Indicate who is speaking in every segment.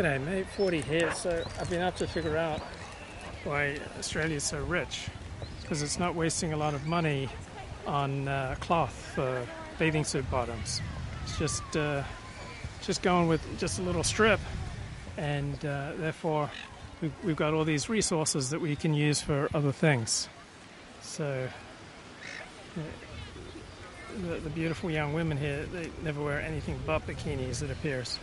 Speaker 1: G'day mate, 40 here. So I've been able to figure out why Australia is so rich. Because it's not wasting a lot of money on uh, cloth for bathing suit bottoms. It's just uh, just going with just a little strip, and uh, therefore we've, we've got all these resources that we can use for other things. So the, the beautiful young women here, they never wear anything but bikinis, it appears.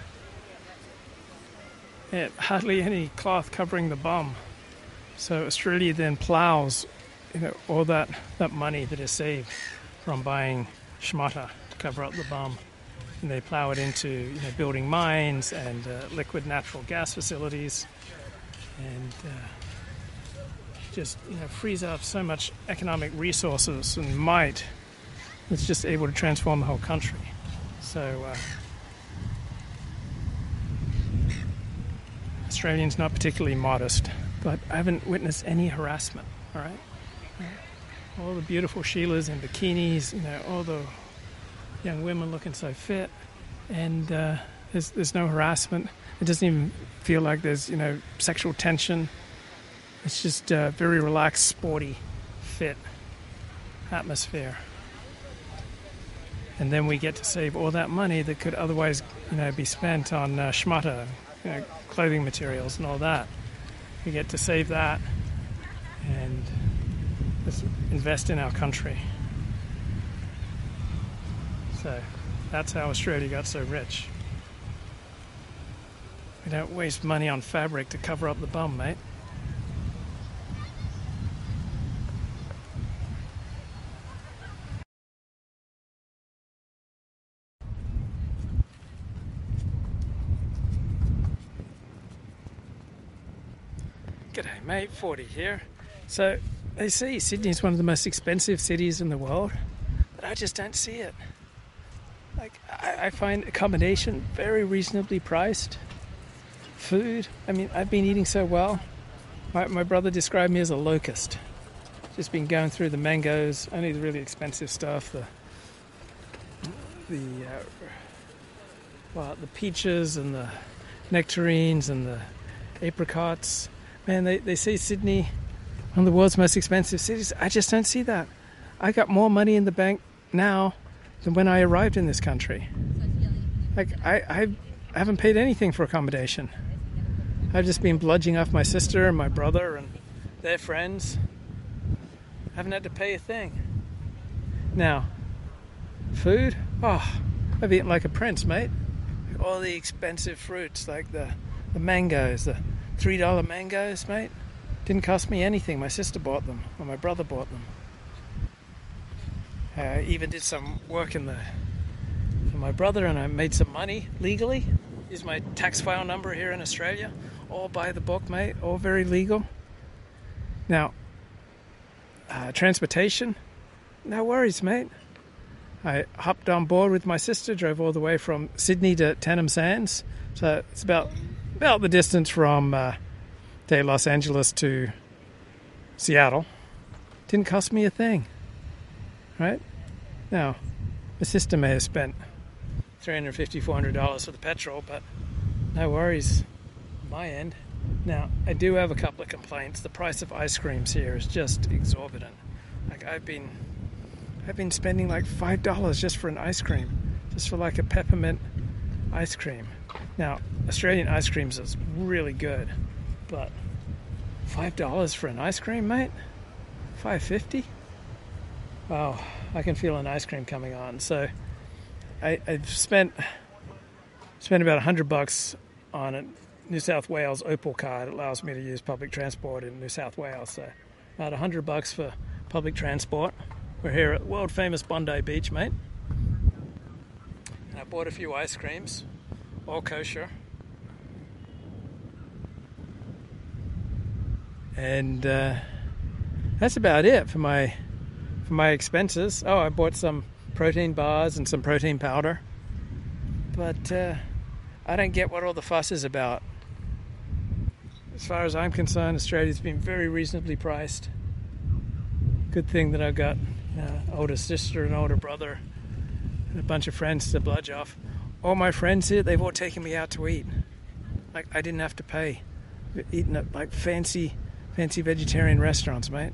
Speaker 1: Yeah, hardly any cloth covering the bum. So Australia then plows you know, all that, that money that is saved from buying schmata to cover up the bum. And they plow it into you know, building mines and uh, liquid natural gas facilities and uh, just you know, frees up so much economic resources and might it's just able to transform the whole country. So uh, Australians not particularly modest, but I haven't witnessed any harassment. All right, all the beautiful Sheilas in bikinis, you know, all the young women looking so fit, and uh, there's there's no harassment. It doesn't even feel like there's you know sexual tension. It's just a very relaxed, sporty, fit atmosphere and then we get to save all that money that could otherwise, you know, be spent on uh, you know, clothing materials and all that. We get to save that and invest in our country. So that's how Australia got so rich. We don't waste money on fabric to cover up the bum, mate. G'day, mate. 40 here. So, they say Sydney is one of the most expensive cities in the world, but I just don't see it. Like, I, I find accommodation very reasonably priced. Food, I mean, I've been eating so well. My, my brother described me as a locust. Just been going through the mangoes, only the really expensive stuff, the the uh, well, the peaches and the nectarines and the apricots man, they, they say Sydney, one of the world's most expensive cities. I just don't see that. I got more money in the bank now than when I arrived in this country. Like, I, I, haven't paid anything for accommodation. I've just been bludging off my sister and my brother and their friends. I haven't had to pay a thing. Now, food? Oh, I've eaten like a prince, mate. All the expensive fruits, like the, the mangoes, the Three dollar mangoes, mate. Didn't cost me anything. My sister bought them, or my brother bought them. I even did some work in the for my brother, and I made some money legally. Use my tax file number here in Australia. All by the book, mate. All very legal. Now, uh, transportation, no worries, mate. I hopped on board with my sister, drove all the way from Sydney to Tannum Sands. So it's about about the distance from uh, say Los Angeles to Seattle. Didn't cost me a thing, right? Now, my sister may have spent 350 $400 for the petrol, but no worries my end. Now, I do have a couple of complaints. The price of ice creams here is just exorbitant. Like I've been I've been spending like $5 just for an ice cream, just for like a peppermint ice cream. Now, Australian ice creams is really good, but five dollars for an ice cream, mate? Five fifty? Wow, I can feel an ice cream coming on. So, I, have spent spent about hundred bucks on a New South Wales Opal card. It allows me to use public transport in New South Wales. So, about hundred bucks for public transport. We're here at world famous Bondi Beach, mate. And I bought a few ice creams all kosher. And uh, that's about it for my for my expenses. Oh, I bought some protein bars and some protein powder. But uh, I don't get what all the fuss is about. As far as I'm concerned, Australia's been very reasonably priced. Good thing that I've got uh, older sister and older brother and a bunch of friends to bludge off all my friends here, they've all taken me out to eat. Like I didn't have to pay. Eating at like fancy, fancy vegetarian restaurants, mate.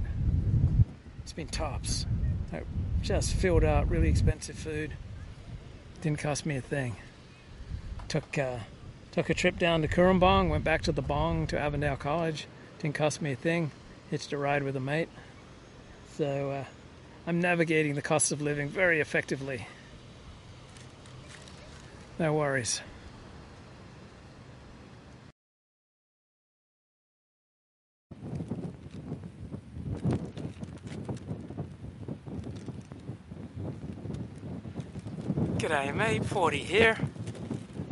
Speaker 1: It's been tops. Like, just filled out, really expensive food. Didn't cost me a thing. Took uh, took a trip down to Cooranbong, went back to the Bong to Avondale College. Didn't cost me a thing. Hitched a ride with a mate. So uh, I'm navigating the cost of living very effectively. No worries. G'day mate, 40 here.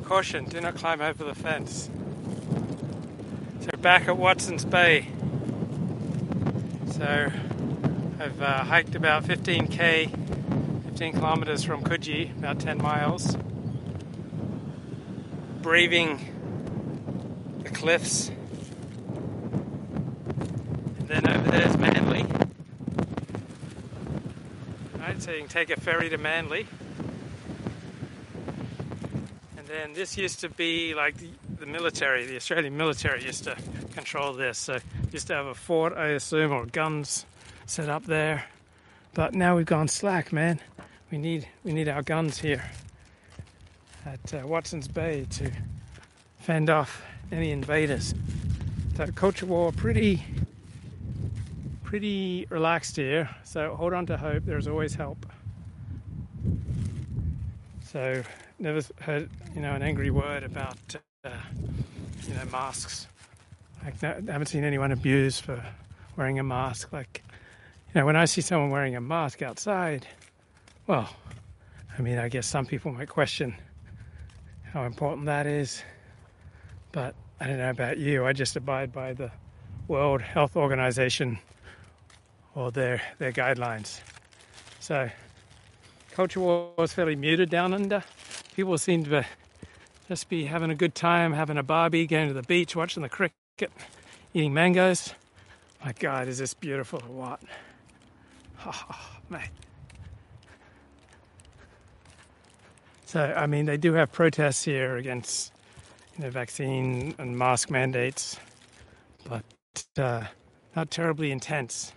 Speaker 1: Caution, do not climb over the fence. So back at Watson's Bay. So I've uh, hiked about 15k, 15 kilometers from Coogee, about 10 miles. Braving the cliffs. And then over there's Manly. Right, so you can take a ferry to Manly And then this used to be like the, the, military, the Australian military used to control this. So used to have a fort, I assume, or guns set up there. But now we've gone slack, man. We need we need our guns here at uh, Watson's Bay to fend off any invaders. So culture war pretty pretty relaxed here. So hold on to hope. There's always help. So never heard you know an angry word about uh, you know masks. Like I haven't seen anyone abused for wearing a mask. Like you know when I see someone wearing a mask outside, well, I mean I guess some people might question how important that is, but I don't know about you. I just abide by the World Health Organization or their their guidelines. So culture war fairly muted down under people seem to just be having a good time, having a barbie, going to the beach, watching the cricket, eating mangoes. My God, is this beautiful or what? Oh, mate. So, I mean, they do have protests here against you know, vaccine and mask mandates, but uh, not terribly intense.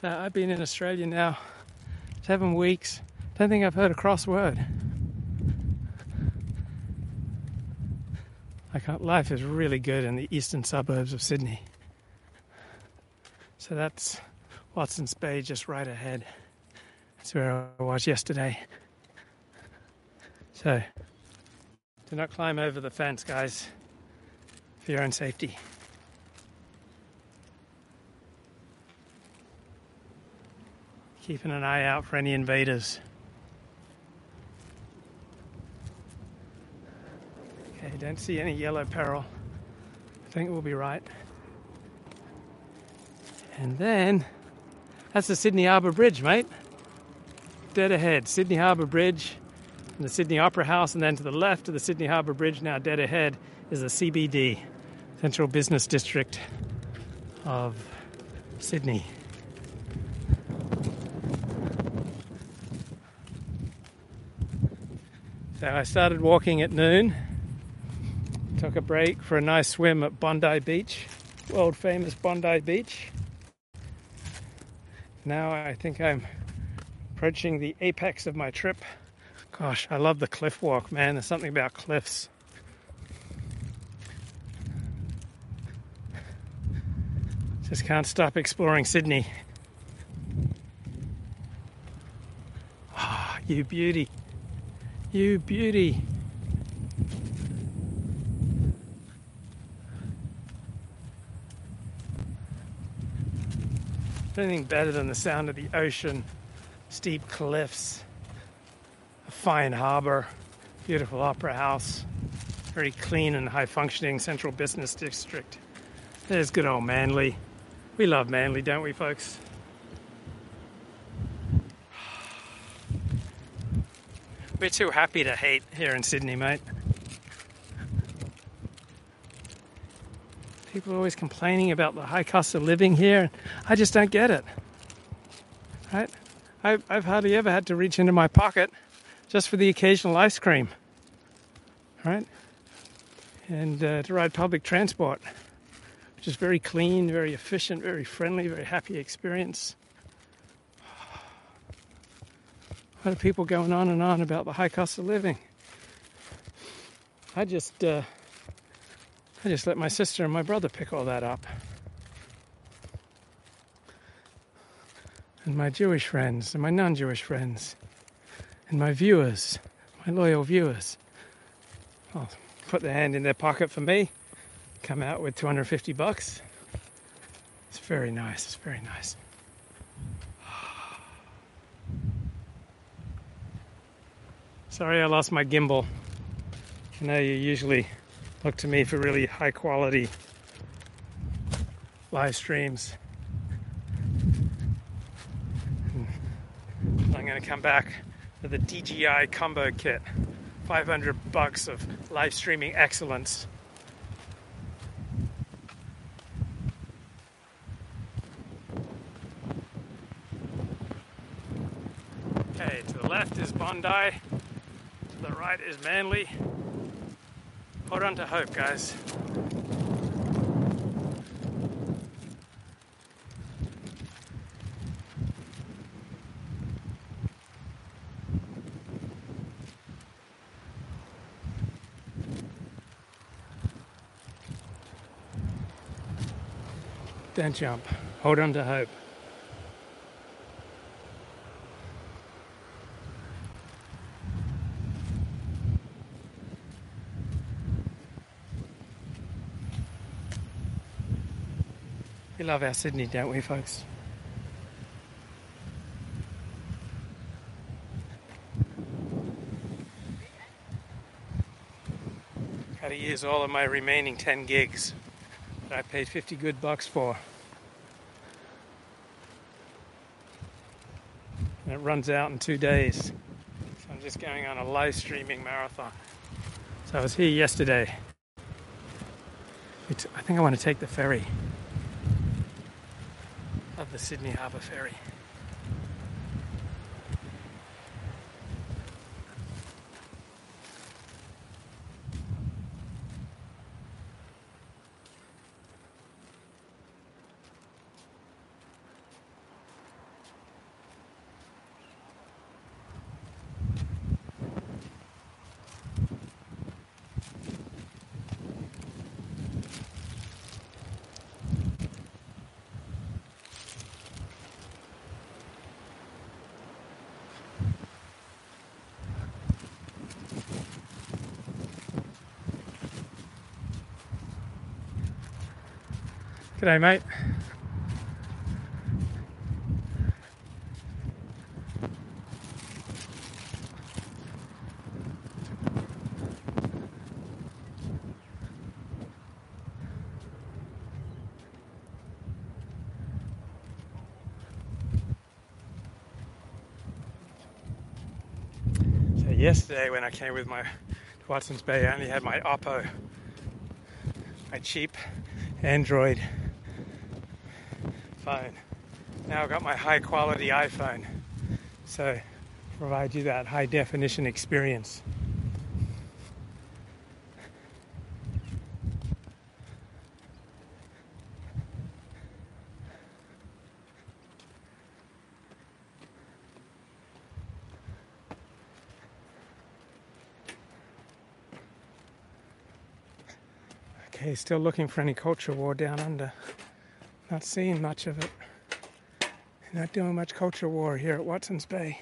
Speaker 1: So I've been in Australia now seven weeks. Don't think I've heard a cross word. Like life is really good in the eastern suburbs of Sydney. So that's Watson's Bay just right ahead. That's where I was yesterday. So do not climb over the fence, guys, for your own safety. keeping an eye out for any invaders. Okay, don't see any yellow peril. I think we'll be right. And then that's the Sydney Harbour Bridge, mate. Dead ahead, Sydney Harbour Bridge and the Sydney Opera House, and then to the left of the Sydney Harbour Bridge, now dead ahead, is the CBD, Central Business District of Sydney. So I started walking at noon, took a break for a nice swim at Bondi Beach, world famous Bondi Beach. Now I think I'm approaching the apex of my trip. Gosh, I love the cliff walk, man. There's something about cliffs. Just can't stop exploring Sydney. Ah, oh, you beauty. You beauty. Anything better than the sound of the ocean, steep cliffs, a fine harbor, beautiful opera house, very clean and high functioning central business district. There's good old Manly. We love Manly, don't we, folks? We're too happy to hate here in Sydney, mate. People are always complaining about the high cost of living here. I just don't get it. Right? I've, I've hardly ever had to reach into my pocket just for the occasional ice cream, right? And uh, to ride public transport, which is very clean, very efficient, very friendly, very happy experience. A lot of people going on and on about the high cost of living. I just, uh, I just let my sister and my brother pick all that up. And my Jewish friends and my non Jewish friends and my viewers, my loyal viewers. Well, put their hand in their pocket for me, come out with 250 bucks. It's very nice, it's very nice. Sorry I lost my gimbal. I know you usually look to me for really high quality live streams. I'm going to come back with a DJI combo kit. 500 bucks of live streaming excellence. Okay, to the left is Bondi, to the right is Manly. Hold on to hope, guys. Don't jump. Hold on to hope. Love our Sydney, don't we, folks? Got to use all of my remaining 10 gigs that I paid 50 good bucks for. And it runs out in two days. So I'm just going on a live streaming marathon. So I was here yesterday. It's, I think I want to take the ferry Sydney Harbour Ferry. G'day, mate. So yesterday when I came with my Watson's Bay, I only had my Oppo, my cheap Android Now I've got my high quality iPhone. So provide you that high definition experience. Okay, still looking for any culture war down under. Not seeing much of it. Not doing much culture war here at Watson's Bay.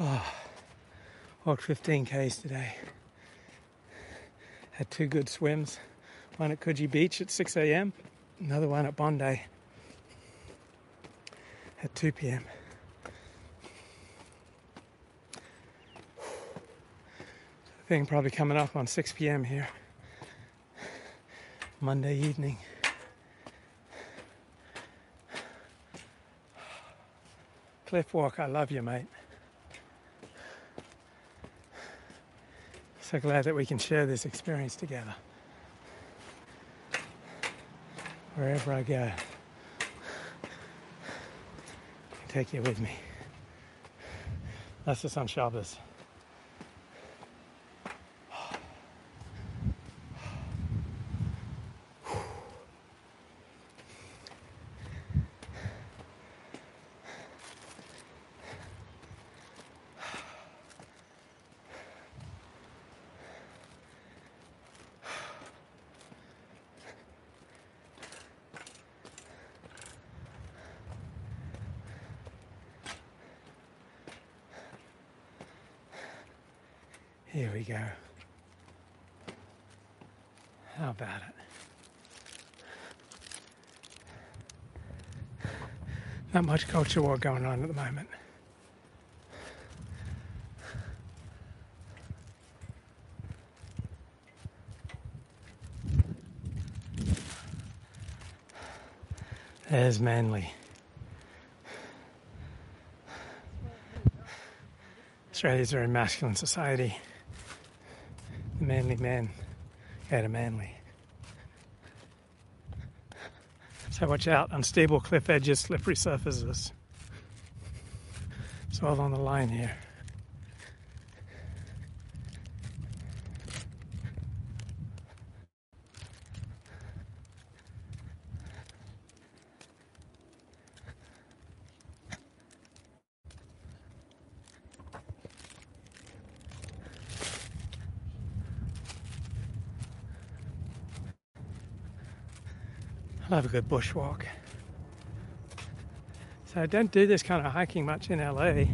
Speaker 1: Ah, oh, walked 15 Ks today. Had two good swims. One at Coogee Beach at 6 a.m., another one at Bondi at 2 p.m. thing probably coming up on 6 p.m. here. Monday evening. Cliff Walk, I love you, mate. So glad that we can share this experience together. Wherever I go. take you with me. That's just on Shabbos. Here we go. How about it? Much culture war going on at the moment. There's Manly. Australia's a very masculine society. The manly man had a manly. So watch out, unstable cliff edges, slippery surfaces. It's all on the line here. I love a good bushwalk. So I don't do this kind of hiking much in LA,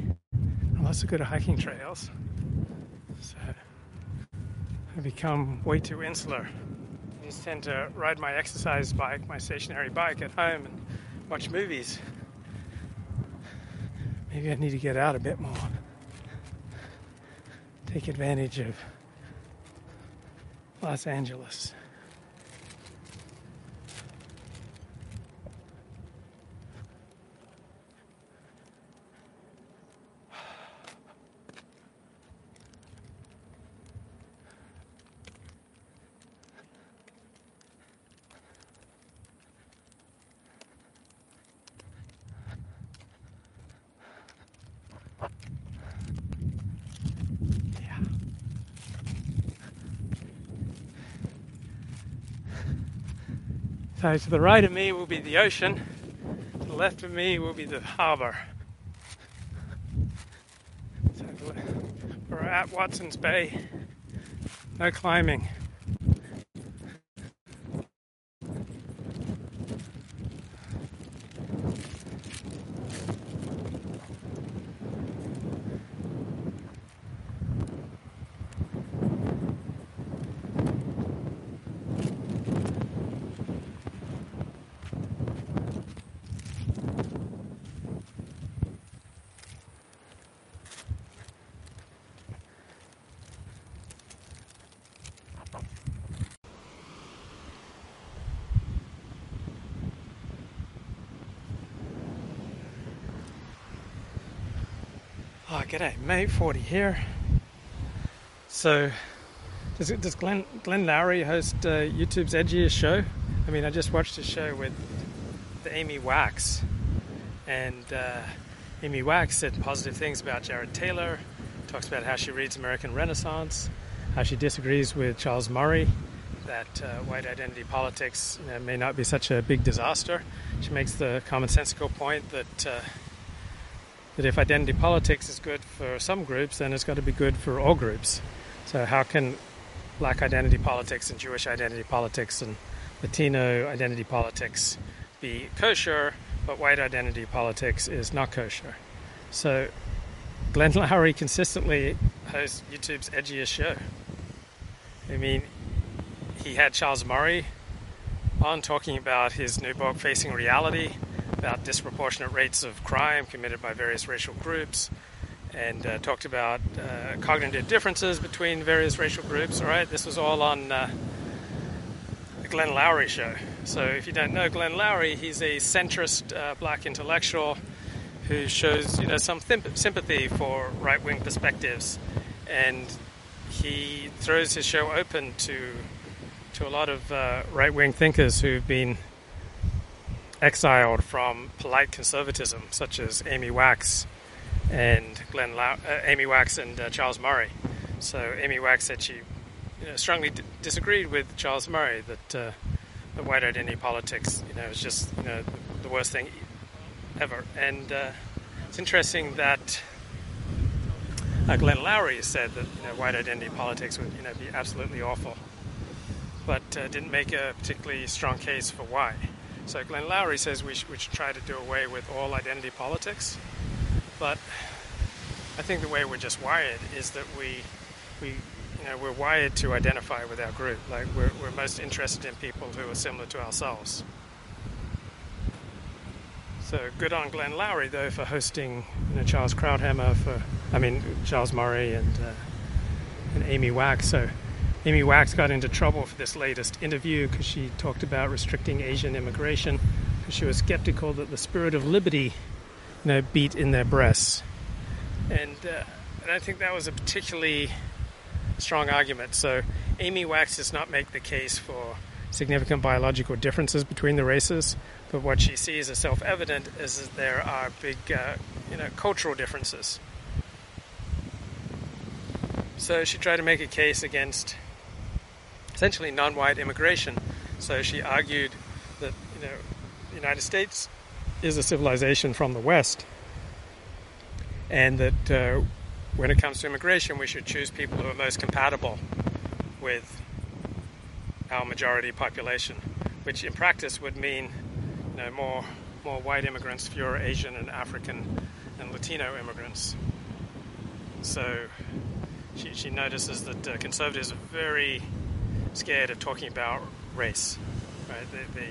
Speaker 1: unless of good hiking trails. So I become way too insular. I just tend to ride my exercise bike, my stationary bike at home and watch movies. Maybe I need to get out a bit more. Take advantage of Los Angeles. Yeah. So to the right of me will be the ocean. To the left of me will be the harbour. So we're at Watson's Bay. No climbing. Oh, g'day, mate. 40 here. So, does, does Glenn, Glenn Loury host uh, YouTube's Edgiest show? I mean, I just watched a show with the Amy Wax, and uh, Amy Wax said positive things about Jared Taylor, talks about how she reads American Renaissance, how she disagrees with Charles Murray, that uh, white identity politics may not be such a big disaster. She makes the commonsensical point that uh, that if identity politics is good for some groups, then it's got to be good for all groups. So how can black identity politics and Jewish identity politics and Latino identity politics be kosher, but white identity politics is not kosher? So Glenn Loury consistently hosts YouTube's edgiest show. I mean, he had Charles Murray on talking about his new book, Facing Reality, about disproportionate rates of crime committed by various racial groups, and uh, talked about uh, cognitive differences between various racial groups. All right, this was all on uh, the Glenn Loury show. So, if you don't know Glenn Loury, he's a centrist uh, black intellectual who shows you know some thimp- sympathy for right-wing perspectives, and he throws his show open to to a lot of uh, right-wing thinkers who've been exiled from polite conservatism, such as Amy Wax and Glenn uh, Amy Wax and uh, Charles Murray. So Amy Wax said she you know, strongly d- disagreed with Charles Murray that uh, the white identity politics, you know, is just you know the, worst thing ever. And uh, it's interesting that uh, Glenn Loury said that you know, white identity politics would you know be absolutely awful, but uh, didn't make a particularly strong case for why. So Glenn Loury says we, sh- we should try to do away with all identity politics, but I think the way we're just wired is that we we you know we're wired to identify with our group. Like we're we're most interested in people who are similar to ourselves. So good on Glenn Loury though for hosting you know, Charles Krauthammer for I mean Charles Murray and uh, and Amy Wax. So Amy Wax got into trouble for this latest interview because she talked about restricting Asian immigration because she was skeptical that the spirit of liberty you know beat in their breasts. And uh, and I think that was a particularly strong argument. So Amy Wax does not make the case for significant biological differences between the races, but what she sees as self-evident is that there are big, uh, you know, cultural differences. So she tried to make a case against essentially non-white immigration. So she argued that you know, the United States is a civilization from the West, and that uh, when it comes to immigration, we should choose people who are most compatible with our majority population, which in practice would mean you know, more more white immigrants, fewer Asian and African and Latino immigrants. So she, she notices that uh, conservatives are very scared of talking about race. Right? They, they,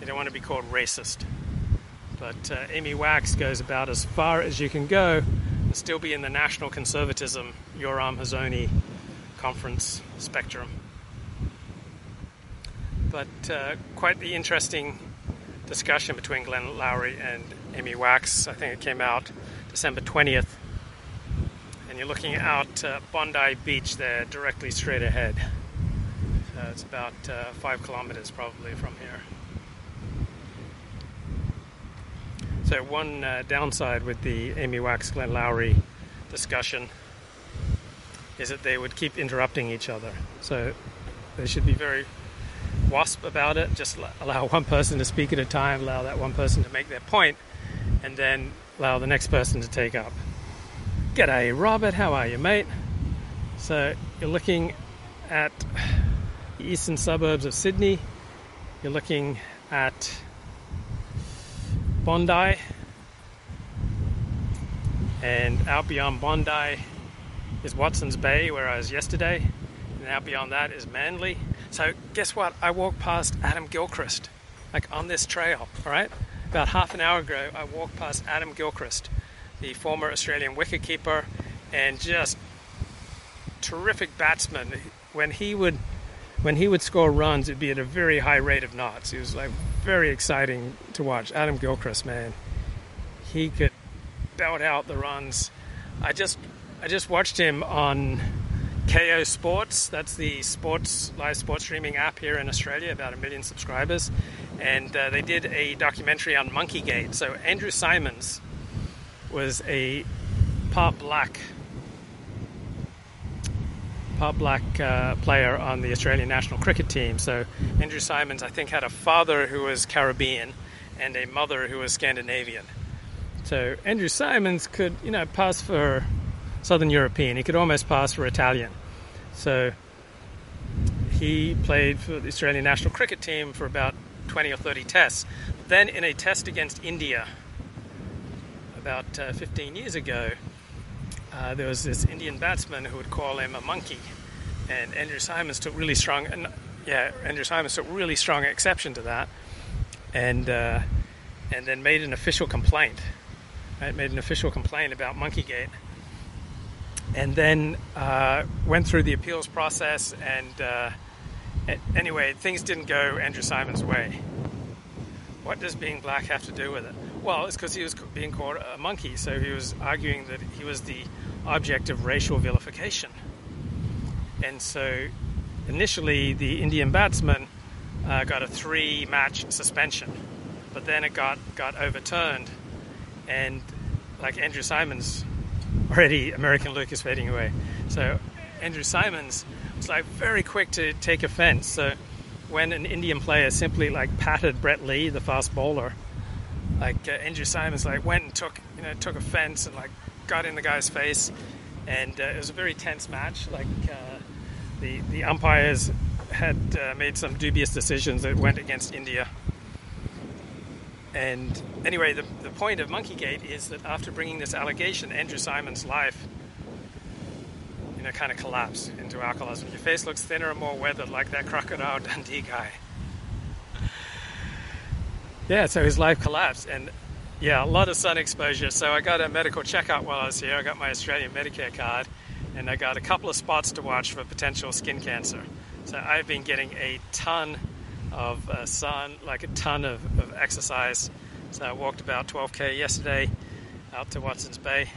Speaker 1: they don't want to be called racist. But uh, Amy Wax goes about as far as you can go and still be in the national conservatism, Yoram Hazony conference spectrum. But uh, quite the interesting discussion between Glenn Loury and Amy Wax. I think it came out December 20th. And you're looking out uh, Bondi Beach there, directly straight ahead. It's about uh, five kilometers probably from here. So, one uh, downside with the Amy Wax Glenn Loury discussion is that they would keep interrupting each other. So, they should be very wasp about it. Just allow one person to speak at a time, allow that one person to make their point, and then allow the next person to take up. G'day, Robert. How are you, mate? So, you're looking at eastern suburbs of Sydney. You're looking at Bondi, and out beyond Bondi is Watson's Bay, where I was yesterday, and out beyond that is Manly. So, guess what? I walked past Adam Gilchrist, like on this trail, all right? About half an hour ago, I walked past Adam Gilchrist, the former Australian wicketkeeper, and just terrific batsman. When he would when he would score runs, it'd be at a very high rate of knots. He was like very exciting to watch. Adam Gilchrist, man, he could belt out the runs. I just I just watched him on Kayo Sports. That's the sports live sports streaming app here in Australia, about a million subscribers, and uh, they did a documentary on Monkeygate. So Andrew Symonds was a part black part black uh, player on the Australian national cricket team. So Andrew Symonds, I think, had a father who was Caribbean and a mother who was Scandinavian. So Andrew Symonds could, you know, pass for Southern European. He could almost pass for Italian. So he played for the Australian national cricket team for about 20 or 30 tests. Then in a test against India about uh, 15 years ago, uh, there was this Indian batsman who would call him a monkey, and Andrew Symonds took really strong, and yeah, Andrew Symonds took really strong exception to that, and uh, and then made an official complaint, right? Made an official complaint about Monkeygate, and then uh, went through the appeals process, and uh, anyway, things didn't go Andrew Symonds' way. What does being black have to do with it? Well, it's because he was being called a monkey, so he was arguing that he was the object of racial vilification. And so initially, the Indian batsman uh, got a three match suspension. but then it got got overturned, and like Andrew Symonds, already American Lucas fading away. So Andrew Symonds was like very quick to take offense. So when an Indian player simply like patted Brett Lee, the fast bowler, like uh, Andrew Symonds like went and took you know took offense and like got in the guy's face, and uh, it was a very tense match. Like uh, the the umpires had uh, made some dubious decisions that went against India. And anyway, the, the point of Monkeygate is that after bringing this allegation, Andrew Symonds' life, you know, kind of collapsed into alcoholism. Your face looks thinner and more weathered, like that Crocodile Dundee guy. Yeah, so his life collapsed, and yeah, a lot of sun exposure. So I got a medical checkup while I was here. I got my Australian Medicare card, and I got a couple of spots to watch for potential skin cancer. So I've been getting a ton of uh, sun, like a ton of, of exercise. So I walked about 12k yesterday out to Watson's Bay.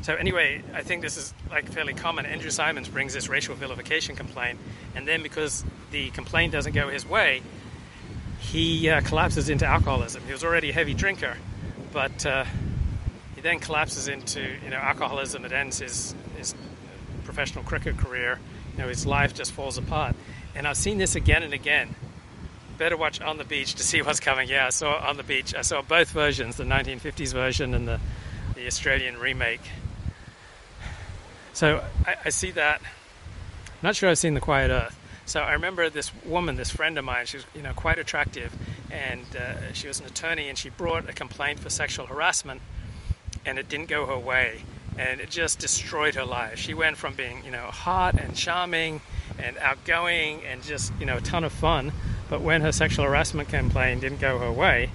Speaker 1: So anyway, I think this is like fairly common. Andrew Symonds brings this racial vilification complaint, and then because the complaint doesn't go his way, he uh, collapses into alcoholism. He was already a heavy drinker, but uh, he then collapses into you know alcoholism. It ends his his professional cricket career. You know his life just falls apart. And I've seen this again and again. Better watch On the Beach to see what's coming. Yeah, I saw On the Beach. I saw both versions, the 1950s version and the the Australian remake. So I, I see that. I'm not sure I've seen The Quiet Earth. So I remember this woman, this friend of mine. She was, you know, quite attractive, and uh, she was an attorney, and she brought a complaint for sexual harassment, and it didn't go her way, and it just destroyed her life. She went from being, you know, hot and charming and outgoing and just, you know, a ton of fun, but when her sexual harassment complaint didn't go her way,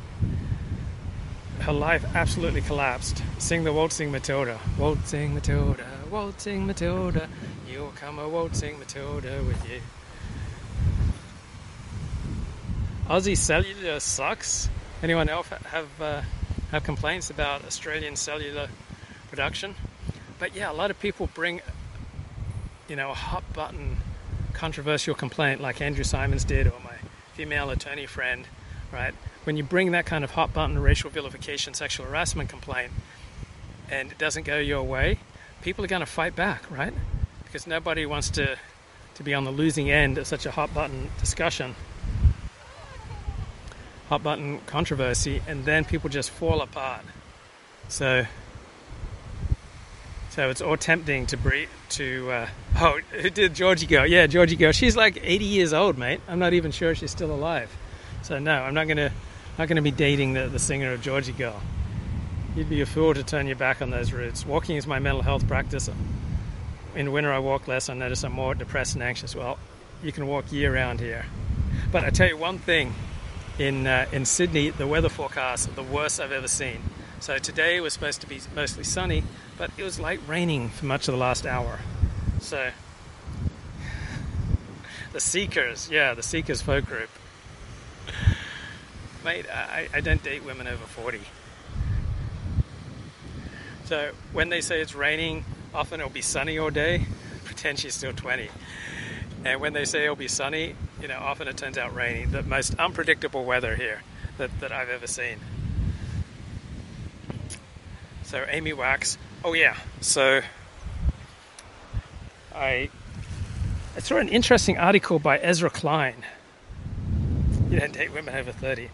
Speaker 1: her life absolutely collapsed. Sing the waltzing Matilda, waltzing Matilda, waltzing Matilda. You'll come a waltzing Matilda with you. Aussie cellular sucks. Anyone else have uh, have complaints about Australian cellular production? But yeah, a lot of people bring, you know, a hot button controversial complaint like Andrew Symonds did, or my female attorney friend, right? When you bring that kind of hot button racial vilification, sexual harassment complaint, and it doesn't go your way, people are going to fight back, right? Because nobody wants to to be on the losing end of such a hot button discussion hot button controversy, and then people just fall apart. So, so it's all tempting to breed to. Uh, oh, who did Georgie go? Yeah, Georgie go. She's like 80 years old, mate. I'm not even sure she's still alive. So no, I'm not gonna not gonna be dating the, the singer of Georgy Girl. You'd be a fool to turn your back on those roots. Walking is my mental health practice. In winter, I walk less. I notice I'm more depressed and anxious. Well, you can walk year round here. But I tell you one thing in uh, in Sydney, the weather forecast the worst I've ever seen. So today was supposed to be mostly sunny, but it was light raining for much of the last hour. So the Seekers, yeah, the Seekers folk group. Mate, I, I don't date women over 40. So when they say it's raining, often it'll be sunny all day. Pretend she's still 20. And when they say it'll be sunny, you know, often it turns out raining. The most unpredictable weather here that, that I've ever seen. So Amy Wax. Oh yeah. So I I saw an interesting article by Ezra Klein. You don't date women over 30.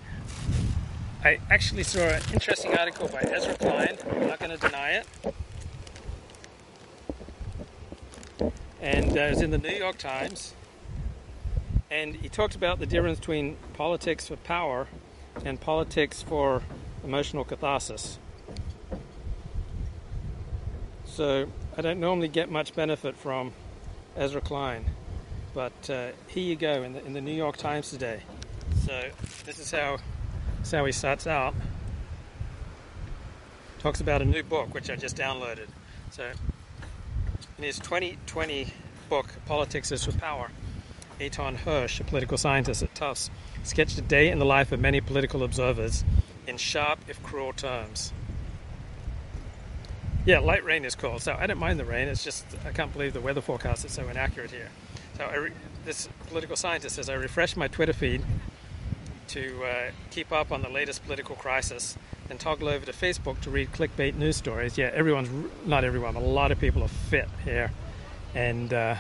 Speaker 1: I actually saw an interesting article by Ezra Klein. I'm not going to deny it. And uh, it was in the New York Times and he talked about the difference between politics for power and politics for emotional catharsis. So I don't normally get much benefit from Ezra Klein, but uh, here you go in the, in the New York Times today. So this is how, this is how he starts out. Talks about a new book which I just downloaded. So in his 2020 book, Politics is for Power, Eitan Hersh, a political scientist at Tufts, sketched a day in the life of many political observers in sharp, if cruel terms. Yeah, light rain is cool. So I don't mind the rain. It's just I can't believe the weather forecast is so inaccurate here. So re- this political scientist says I refresh my Twitter feed, to uh, keep up on the latest political crisis, then toggle over to Facebook to read clickbait news stories. Yeah, everyone's not everyone. A lot of people are fit here, and uh,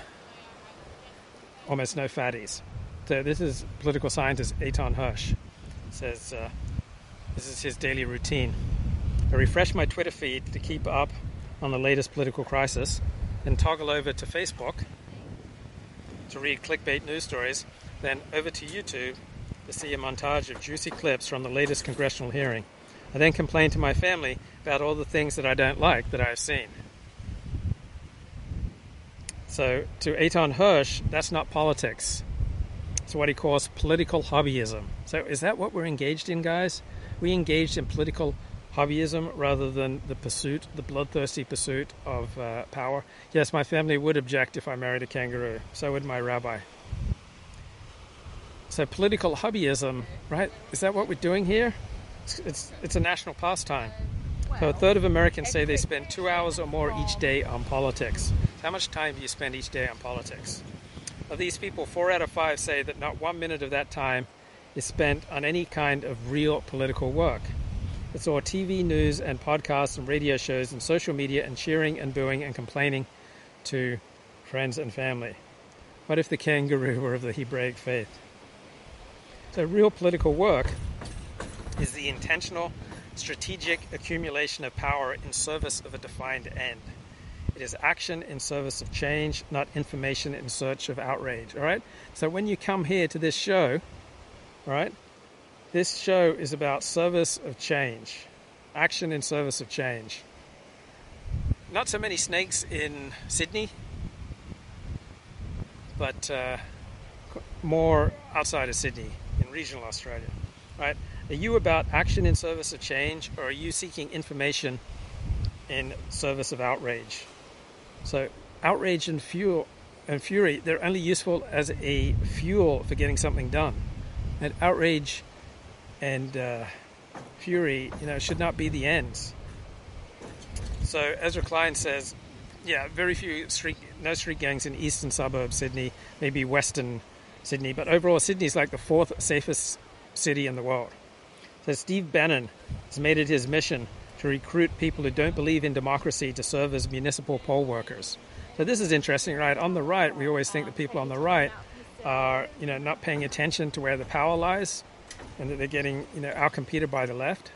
Speaker 1: almost no fatties. So this is political scientist Eitan Hersh. Says uh, this is his daily routine. I refresh my Twitter feed to keep up on the latest political crisis, then toggle over to Facebook to read clickbait news stories, then over to YouTube to see a montage of juicy clips from the latest congressional hearing. I then complain to my family about all the things that I don't like that I've seen. So, to Eitan Hersh, that's not politics. It's what he calls political hobbyism. So, is that what we're engaged in, guys? We engaged in political hobbyism rather than the pursuit, the bloodthirsty pursuit of uh, power. Yes, my family would object if I married a kangaroo. So would my rabbi. So political hobbyism, right? Is that what we're doing here? It's, it's, it's a national pastime. So a third of Americans say they spend two hours or more each day on politics. How much time do you spend each day on politics? Of these people, four out of five say that not one minute of that time is spent on any kind of real political work. It's all TV news and podcasts and radio shows and social media and cheering and booing and complaining to friends and family. What if the kangaroo were of the Hebraic faith? So, real political work is the intentional, strategic accumulation of power in service of a defined end. It is action in service of change, not information in search of outrage. All right? So, when you come here to this show, all right, this show is about service of change, action in service of change. Not so many snakes in Sydney, but uh, more outside of Sydney in regional Australia. Right? Are you about action in service of change, or are you seeking information in service of outrage? So, outrage and fuel and fury, they're only useful as a fuel for getting something done. And outrage and uh, fury, you know, should not be the ends. So Ezra Klein says, yeah, very few street, no street gangs in eastern suburbs Sydney, maybe western Sydney, but overall Sydney is like the fourth safest city in the world. So Steve Bannon has made it his mission to recruit people who don't believe in democracy to serve as municipal poll workers. So this is interesting, right? On the right, we always think the people on the right are, you know, not paying attention to where the power lies and that they're getting you know outcompeted by the left.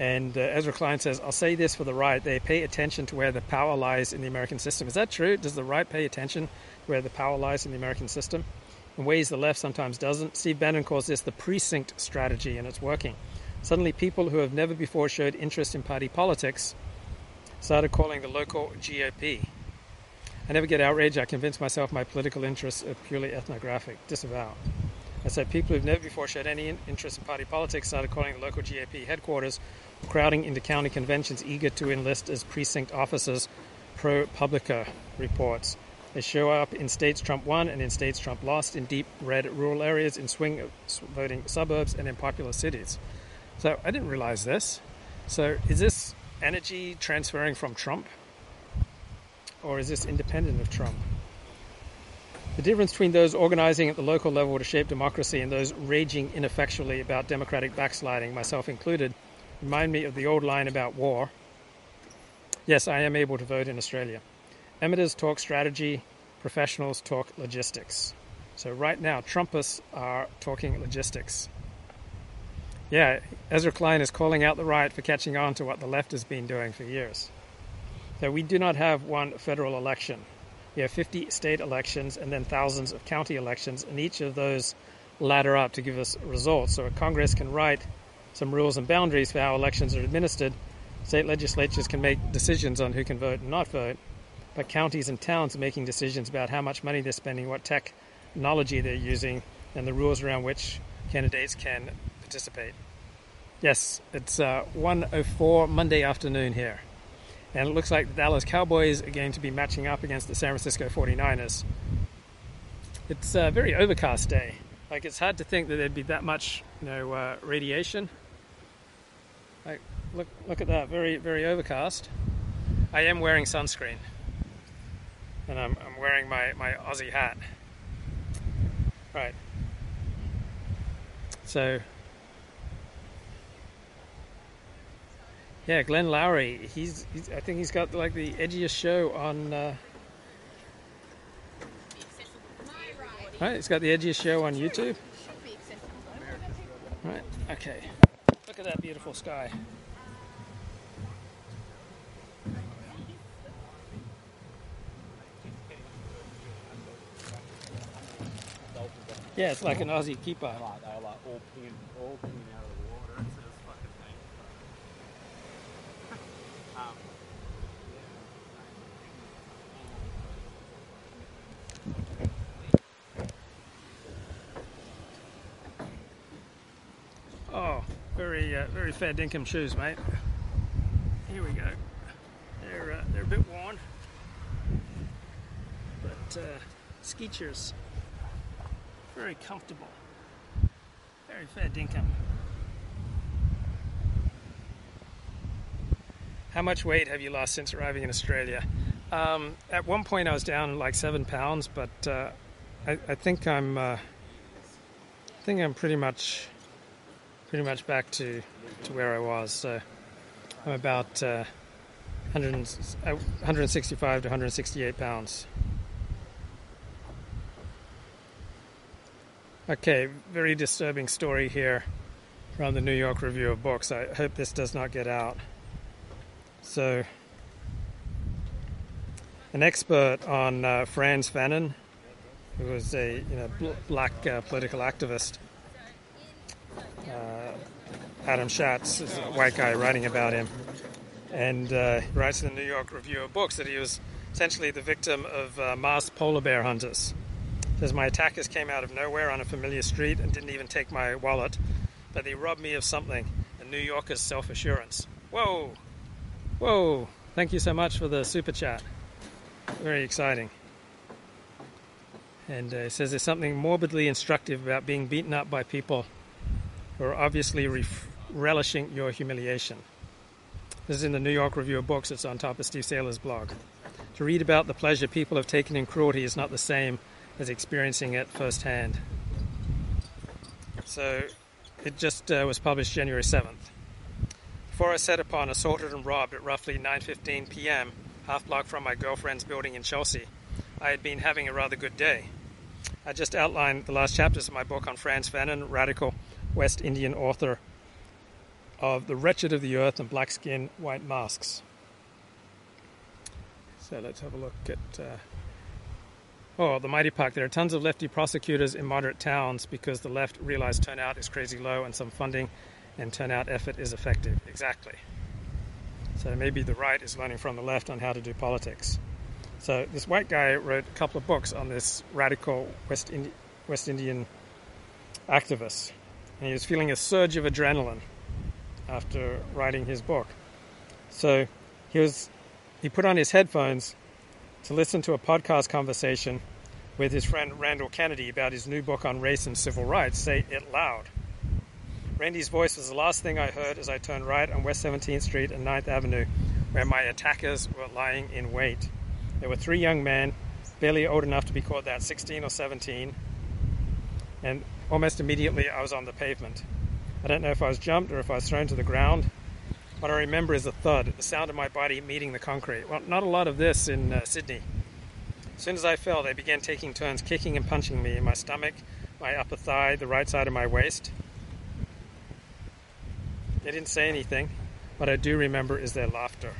Speaker 1: And uh, Ezra Klein says, I'll say this for the right. They pay attention to where the power lies in the American system. Is that true? Does the right pay attention to where the power lies in the American system? In ways the left sometimes doesn't. Steve Bannon calls this the precinct strategy, and it's working. Suddenly, people who have never before showed interest in party politics started calling the local GOP. I never get outraged. I convince myself my political interests are purely ethnographic. Disavow. I said people who've never before showed any interest in party politics started calling the local GAP headquarters, crowding into county conventions, eager to enlist as precinct officers. ProPublica reports. They show up in states Trump won and in states Trump lost, in deep red rural areas, in swing voting suburbs, and in popular cities. So I didn't realize this. So is this energy transferring from Trump or is this independent of Trump? The difference between those organizing at the local level to shape democracy and those raging ineffectually about democratic backsliding, myself included, remind me of the old line about war. Yes, I am able to vote in Australia. Amateurs talk strategy, professionals talk logistics. So right now, Trumpists are talking logistics. Yeah, Ezra Klein is calling out the right for catching on to what the left has been doing for years that we do not have one federal election. We have 50 state elections and then thousands of county elections, and each of those ladder up to give us results. So Congress can write some rules and boundaries for how elections are administered. State legislatures can make decisions on who can vote and not vote, but counties and towns are making decisions about how much money they're spending, what technology they're using, and the rules around which candidates can participate. Yes, it's uh, 1.04 Monday afternoon here and it looks like the Dallas Cowboys are going to be matching up against the San Francisco 49ers. It's a very overcast day. Like it's hard to think that there'd be that much, you know, uh, radiation. Like look, look at that, very, very overcast. I am wearing sunscreen, and I'm, I'm wearing my, my Aussie hat. Right. So, yeah, Glenn Loury. He's, he's I think he's got like the edgiest show on. Uh, right, he's got the edgiest show on YouTube. Right. Okay. Look at that beautiful sky. Yeah, it's like an Aussie keeper.
Speaker 2: Like they were like all pinging, all pinging out of the water. It's just fucking neat. um,
Speaker 1: Oh, very, uh, very fair dinkum shoes, mate. Here we go. They're uh, they're a bit worn, but uh, Skechers, very comfortable. Very fair dinkum. How much weight have you lost since arriving in Australia? Um, at one point, I was down like seven pounds, but uh, I, I think I'm, uh, I think I'm pretty much pretty much back to, to where I was. So I'm about uh, 100, uh, 165 to 168 pounds. Okay, very disturbing story here from the New York Review of Books. I hope this does not get out. So, an expert on uh, Frantz Fanon, who was a you know bl- black uh, political activist, uh, Adam Shatz is a white guy writing about him, and uh, writes in the New York Review of Books that he was essentially the victim of uh, masked polar bear hunters. Says my attackers came out of nowhere on a familiar street and didn't even take my wallet, but they robbed me of something: a New Yorker's self-assurance. Whoa, whoa! Thank you so much for the super chat. Very exciting. And uh, it says there's something morbidly instructive about being beaten up by people who are obviously ref- relishing your humiliation. This is in the New York Review of Books. It's on top of Steve Sailer's blog. To read about the pleasure people have taken in cruelty is not the same as experiencing it firsthand. So it just uh, was published January 7th. Before I set upon assaulted and robbed at roughly 9:15 p.m., half block from my girlfriend's building in Chelsea, I had been having a rather good day. I just outlined the last chapters of my book on Frantz Fanon, radical West Indian author of The Wretched of the Earth and Black Skin, White Masks. So let's have a look at. Uh, oh, the Mighty Park. There are tons of lefty prosecutors in moderate towns because the left realized turnout is crazy low and some funding and turnout effort is effective. Exactly. So maybe the right is learning from the left on how to do politics. So this white guy wrote a couple of books on this radical West, Indi- West Indian activist. And he was feeling a surge of adrenaline after writing his book. So he was he put on his headphones to listen to a podcast conversation with his friend Randall Kennedy about his new book on race and civil rights, Say It Loud. Randy's voice was the last thing I heard as I turned right on West 17th Street and 9th Avenue, where my attackers were lying in wait. There were three young men, barely old enough to be called that, 16 or 17, and almost immediately I was on the pavement. I don't know if I was jumped or if I was thrown to the ground. What I remember is a thud, the sound of my body meeting the concrete. Well, not a lot of this in uh, Sydney. As soon as I fell, they began taking turns kicking and punching me in my stomach, my upper thigh, the right side of my waist. They didn't say anything. What I do remember is their laughter.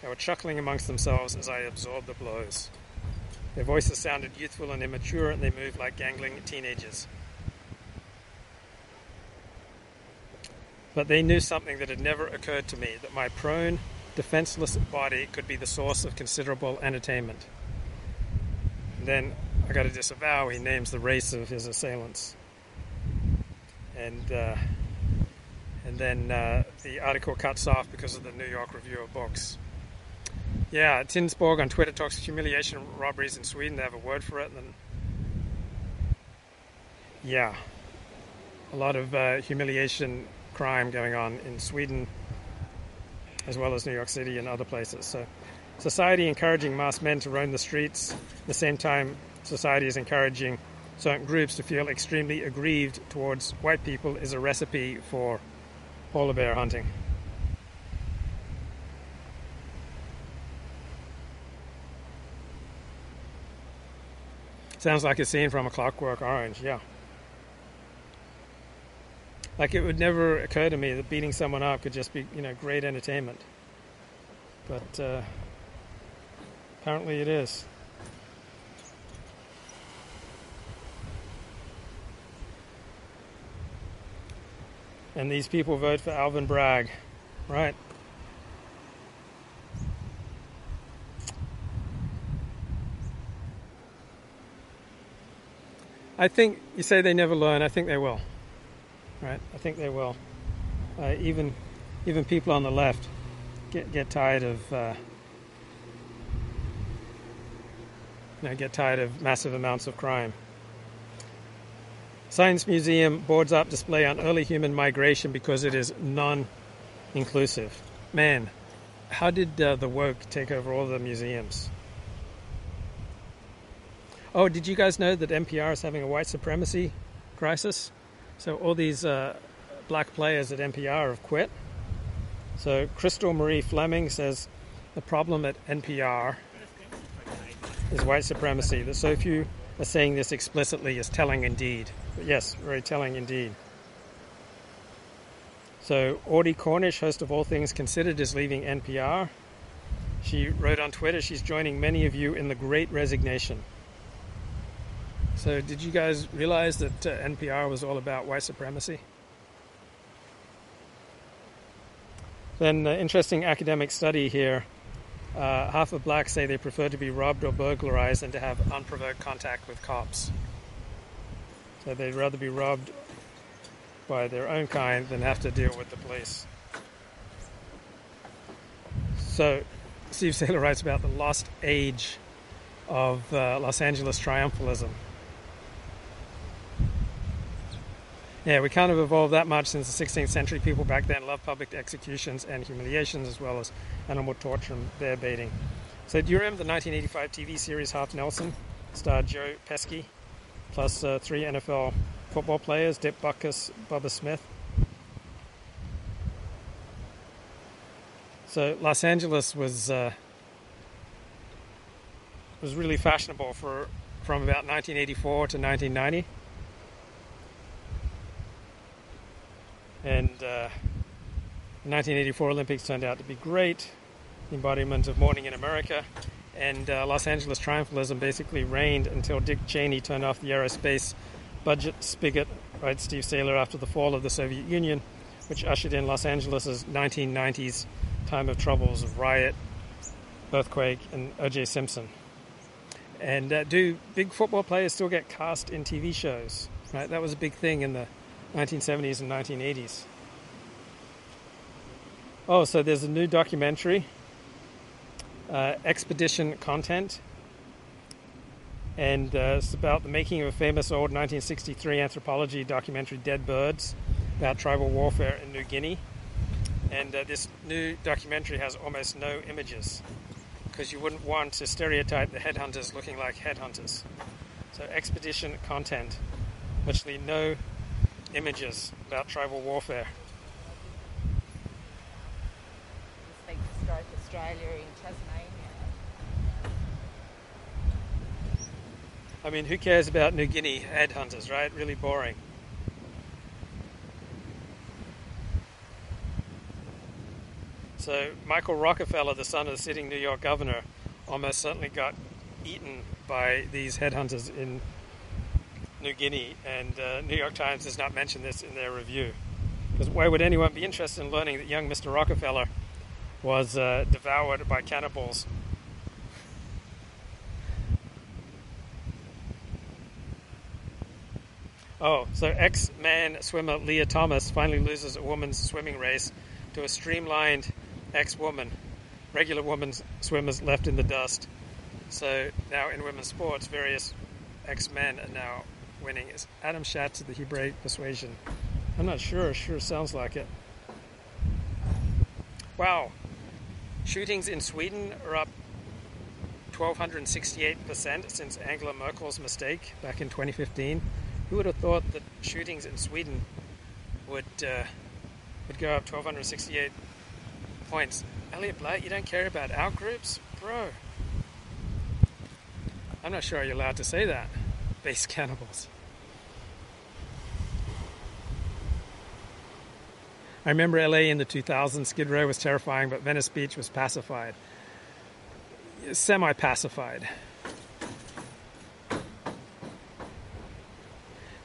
Speaker 1: They were chuckling amongst themselves as I absorbed the blows. Their voices sounded youthful and immature, and they moved like gangling teenagers. But they knew something that had never occurred to me that my prone, defenseless body could be the source of considerable entertainment. And then I got to disavow, he names the race of his assailants. And, uh, and then uh, the article cuts off because of the New York Review of Books. Yeah, Tinsborg on Twitter talks humiliation robberies in Sweden. They have a word for it. And then, yeah, a lot of uh, humiliation crime going on in Sweden as well as New York City and other places. So, society encouraging masked men to roam the streets. At the same time, society is encouraging certain groups to feel extremely aggrieved towards white people is a recipe for polar bear hunting. Sounds like a scene from a Clockwork Orange, yeah. Like it would never occur to me that beating someone up could just be, you know, great entertainment. But uh, apparently it is. And these people vote for Alvin Bragg, right? I think you say they never learn. I think they will. Right? I think they will. Uh, even even people on the left get get tired of uh, you know, get tired of massive amounts of crime. Science Museum boards up display on early human migration because it is non-inclusive. Man, how did uh, the woke take over all the museums? Oh, did you guys know that NPR is having a white supremacy crisis? So all these uh, black players at NPR have quit. So Crystal Marie Fleming says the problem at NPR is white supremacy. That so few are saying this explicitly is telling indeed. But yes, very telling indeed. So Audie Cornish, host of All Things Considered, is leaving NPR. She wrote on Twitter she's joining many of you in the great resignation. So, did you guys realize that uh, NPR was all about white supremacy? Then, uh, interesting academic study here. Uh, half of blacks say they prefer to be robbed or burglarized than to have unprovoked contact with cops. So, they'd rather be robbed by their own kind than have to deal with the police. So, Steve Sailer writes about the lost age of uh, Los Angeles triumphalism. Yeah, we can't have evolved that much since the 16th century. People back then loved public executions and humiliations as well as animal torture and bear baiting. So, do you remember the 1985 TV series Half Nelson? Starred Joe Pesci, plus uh, three NFL football players Dick Butkus, Bubba Smith. So, Los Angeles was uh, was really fashionable for from about 1984 to 1990. And uh, the 1984 Olympics turned out to be great, embodiment of morning in America. And uh, Los Angeles triumphalism basically reigned until Dick Cheney turned off the aerospace budget spigot, right, Steve Sailer, after the fall of the Soviet Union, which ushered in Los Angeles' 1990s time of troubles of riot, earthquake, and O.J. Simpson. And uh, do big football players still get cast in TV shows? Right, that was a big thing in the 1970s and 1980s. Oh, so there's a new documentary, uh, Expedition Content, and uh, it's about the making of a famous old 1963 anthropology documentary, Dead Birds, about tribal warfare in New Guinea. And uh, this new documentary has almost no images because you wouldn't want to stereotype the headhunters looking like headhunters. So, expedition content, virtually no images about tribal warfare.
Speaker 3: Australia in.
Speaker 1: I mean, who cares about New Guinea headhunters, right? Really boring. So, Michael Rockefeller, the son of the sitting New York governor, almost certainly got eaten by these headhunters in New Guinea, and uh, New York Times does not mention this in their review. Because why would anyone be interested in learning that young Mr. Rockefeller was uh, devoured by cannibals? Oh, so ex man swimmer Lia Thomas finally loses a woman's swimming race to a streamlined ex woman. Regular women swimmers left in the dust. So now in women's sports, various ex men are now winning. Is Adam Shatz of the Hebraic Persuasion? I'm not sure. Sure sounds like it. Wow. Shootings in Sweden are up 1,268% since Angela Merkel's mistake back in 2015. Who would have thought that shootings in Sweden would uh, would go up 1,268 points? Elliot Black, you don't care about our groups? Bro. I'm not sure you're allowed to say that. Base cannibals. I remember LA in the 2000s. Skid Row was terrifying, but Venice Beach was pacified. Semi pacified.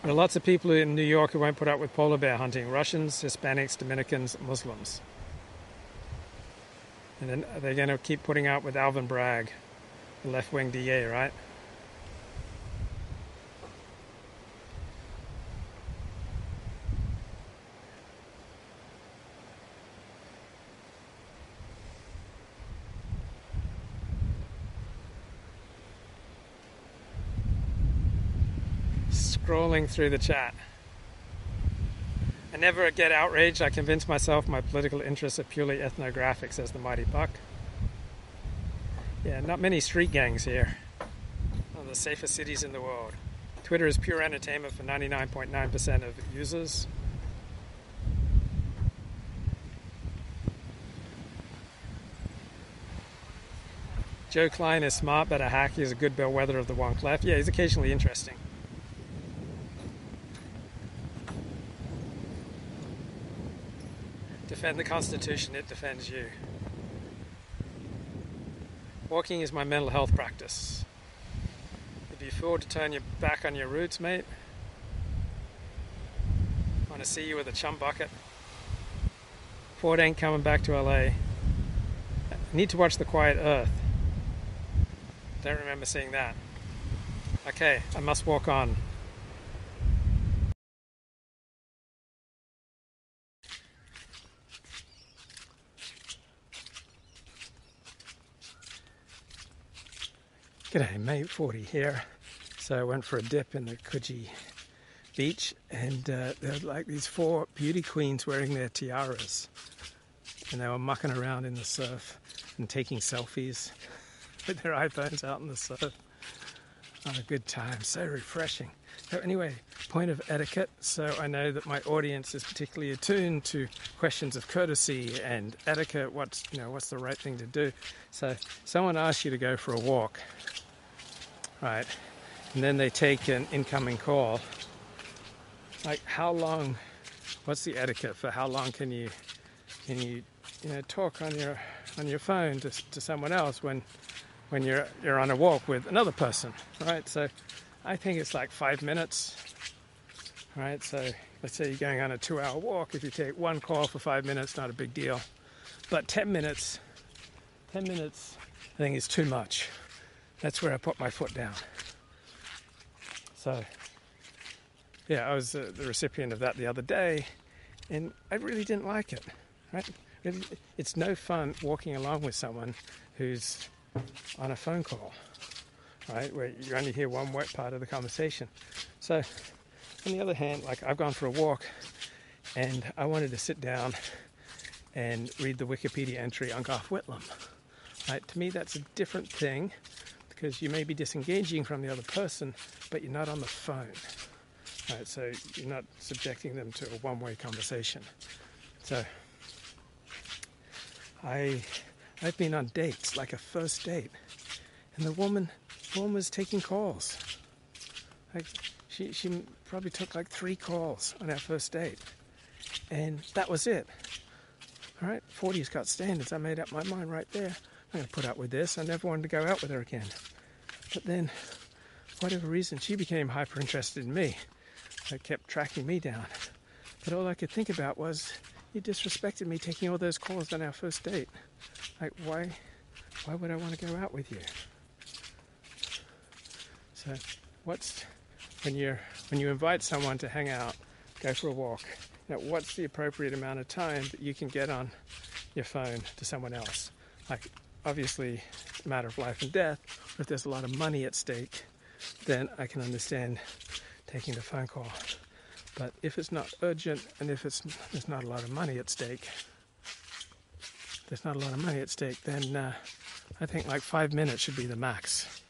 Speaker 1: There are lots of people in New York who won't put up with polar bear hunting Russians, Hispanics, Dominicans, Muslims. And then they're going to keep putting up with Alvin Bragg, the left wing DA, right? Scrolling through the chat. I never get outraged. I convince myself my political interests are purely ethnographic, says the mighty Buck. Yeah, not many street gangs here. One of the safest cities in the world. Twitter is pure entertainment for 99.9% of users. Joe Klein is smart, but a hack. He's a good bellwether of the wonk left. Yeah, he's occasionally interesting. Defend the Constitution, it defends you. Walking is my mental health practice. If you feel to turn your back on your roots, mate, I want to see you with a chum bucket. Ford ain't coming back to LA. I need to watch The Quiet Earth. Don't remember seeing that. Okay, I must walk on. G'day mate, 40 here. So I went for a dip in the Coogee beach and uh, there were like these four beauty queens wearing their tiaras and they were mucking around in the surf and taking selfies with their iPhones out in the surf. Oh, a good time, so refreshing. So anyway, point of etiquette. So I know that my audience is particularly attuned to questions of courtesy and etiquette. What's you know what's the right thing to do? So someone asks you to go for a walk, right? And then they take an incoming call. Like how long? What's the etiquette for how long can you can you you know talk on your on your phone to, to someone else when when you're you're on a walk with another person, right? So I think it's like five minutes, right? So let's say you're going on a two-hour walk. If you take one call for five minutes, not a big deal. But ten minutes, ten minutes, I think is too much. That's where I put my foot down. So yeah, I was uh, the recipient of that the other day, and I really didn't like it. Right? It's no fun walking along with someone who's on a phone call, right? Where you only hear one part of the conversation. So, on the other hand, like I've gone for a walk and I wanted to sit down and read the Wikipedia entry on Gough Whitlam. Right? To me, that's a different thing because you may be disengaging from the other person, but you're not on the phone. Right? So you're not subjecting them to a one-way conversation. So I I've been on dates, like a first date, and the woman, woman was taking calls. Like she, she probably took like three calls on our first date, and that was it. All right, 40's got standards. I made up my mind right there. I'm going to put up with this. I never wanted to go out with her again. But then, for whatever reason, she became hyper interested in me. It kept tracking me down. But all I could think about was, you disrespected me taking all those calls on our first date. Like, why, why would I want to go out with you? So, what's when you when you invite someone to hang out, go for a walk? Know, what's the appropriate amount of time that you can get on your phone to someone else? Like, obviously, a matter of life and death. If there's a lot of money at stake, then I can understand taking the phone call. But if it's not urgent and if it's there's not a lot of money at stake, there's not a lot of money at stake, then uh, I think like five minutes should be the max.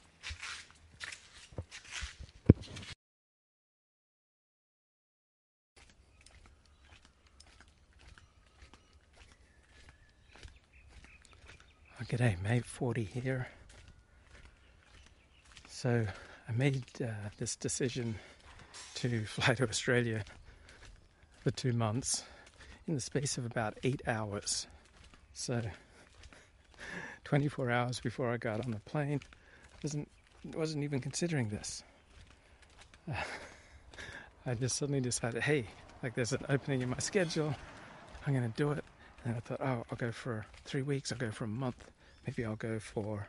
Speaker 1: G'day, mate. 40 here. So I made uh, this decision to fly to Australia for two months in the space of about eight hours. So 24 hours before I got on the plane, wasn't wasn't even considering this. Uh, I just suddenly decided, hey, like there's an opening in my schedule, I'm gonna do it. And I thought, oh, I'll go for three weeks, I'll go for a month, maybe I'll go for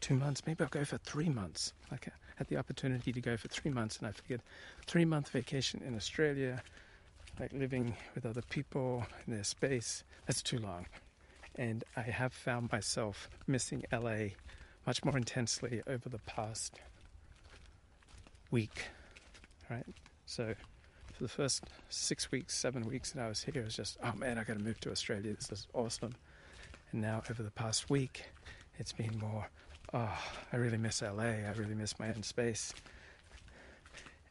Speaker 1: two months, maybe I'll go for three months. Like I had the opportunity to go for three months, and I figured three month vacation in Australia, like living with other people in their space, that's too long. And I have found myself missing LA much more intensely over the past week, right? So for the first six weeks, seven weeks that I was here, it was just, oh man, I got to move to Australia. This is awesome. And now over the past week, it's been more, oh, I really miss LA. I really miss my own space.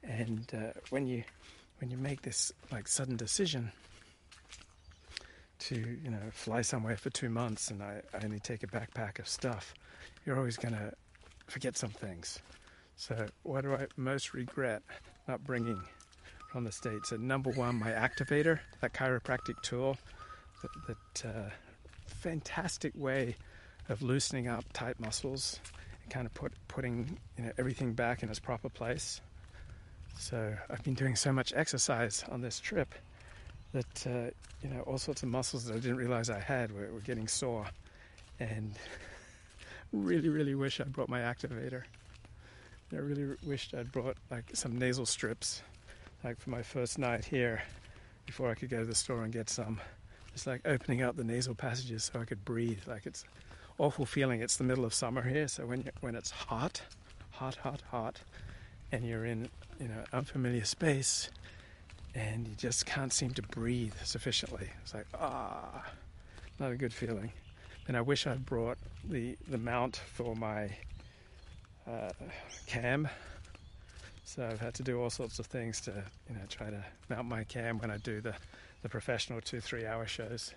Speaker 1: And uh, when you when you make this like sudden decision to you know fly somewhere for two months and I, I only take a backpack of stuff, you're always gonna forget some things. So what do I most regret not bringing from the states? And number one, my activator, that chiropractic tool, that, that uh, fantastic way of loosening up tight muscles and kind of put putting you know everything back in its proper place. So I've been doing so much exercise on this trip that uh, you know all sorts of muscles that I didn't realize I had were, were getting sore, and really, really wish I'd brought my activator. I really wished I'd brought like some nasal strips, like for my first night here, before I could go to the store and get some. Just like opening up the nasal passages so I could breathe. Like it's awful feeling. It's the middle of summer here, so when when it's hot, hot, hot, hot, and you're in you know unfamiliar space, and you just can't seem to breathe sufficiently. It's like ah, not a good feeling. And I wish I'd brought the the mount for my uh, cam. So I've had to do all sorts of things to you know try to mount my cam when I do the the professional two three hour shows.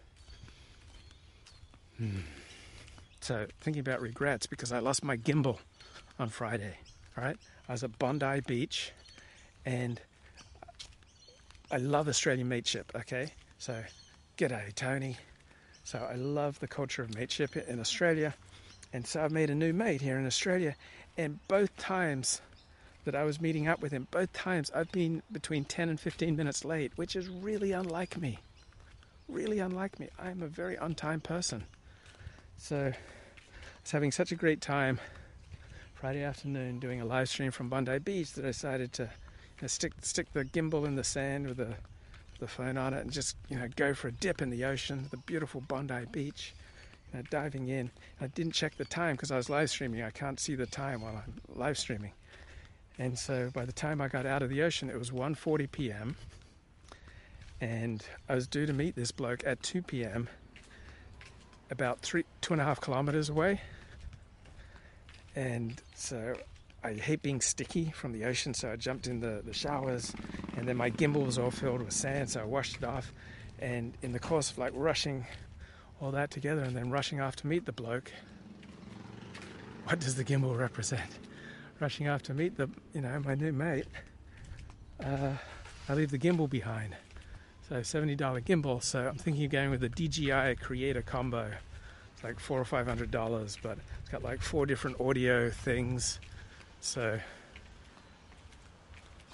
Speaker 1: Hmm. So thinking about regrets because I lost my gimbal on Friday. Right, I was at Bondi Beach, and I love Australian mateship. Okay, so g'day Tony. So I love the culture of mateship in Australia, and so I've made a new mate here in Australia, and both times that I was meeting up with him, both times I've been between 10 and 15 minutes late, which is really unlike me. Really unlike me. I'm a very on time person. So I was having such a great time Friday afternoon doing a live stream from Bondi Beach that I decided to you know, stick stick the gimbal in the sand with the the phone on it and just you know go for a dip in the ocean, the beautiful Bondi Beach. You know, diving in. I didn't check the time because I was live streaming. I can't see the time while I'm live streaming. And so by the time I got out of the ocean, it was 1:40 p.m. And I was due to meet this bloke at 2 p.m about three, two and a half kilometers away. And so I hate being sticky from the ocean, so I jumped in the, the showers, and then my gimbal was all filled with sand, so I washed it off. And in the course of like rushing all that together and then rushing off to meet the bloke, what does the gimbal represent? Rushing off to meet the, you know, my new mate, uh, I leave the gimbal behind. So $70 gimbal. So I'm thinking of going with the DJI Creator combo. It's like four or five hundred dollars, but it's got like four different audio things. So,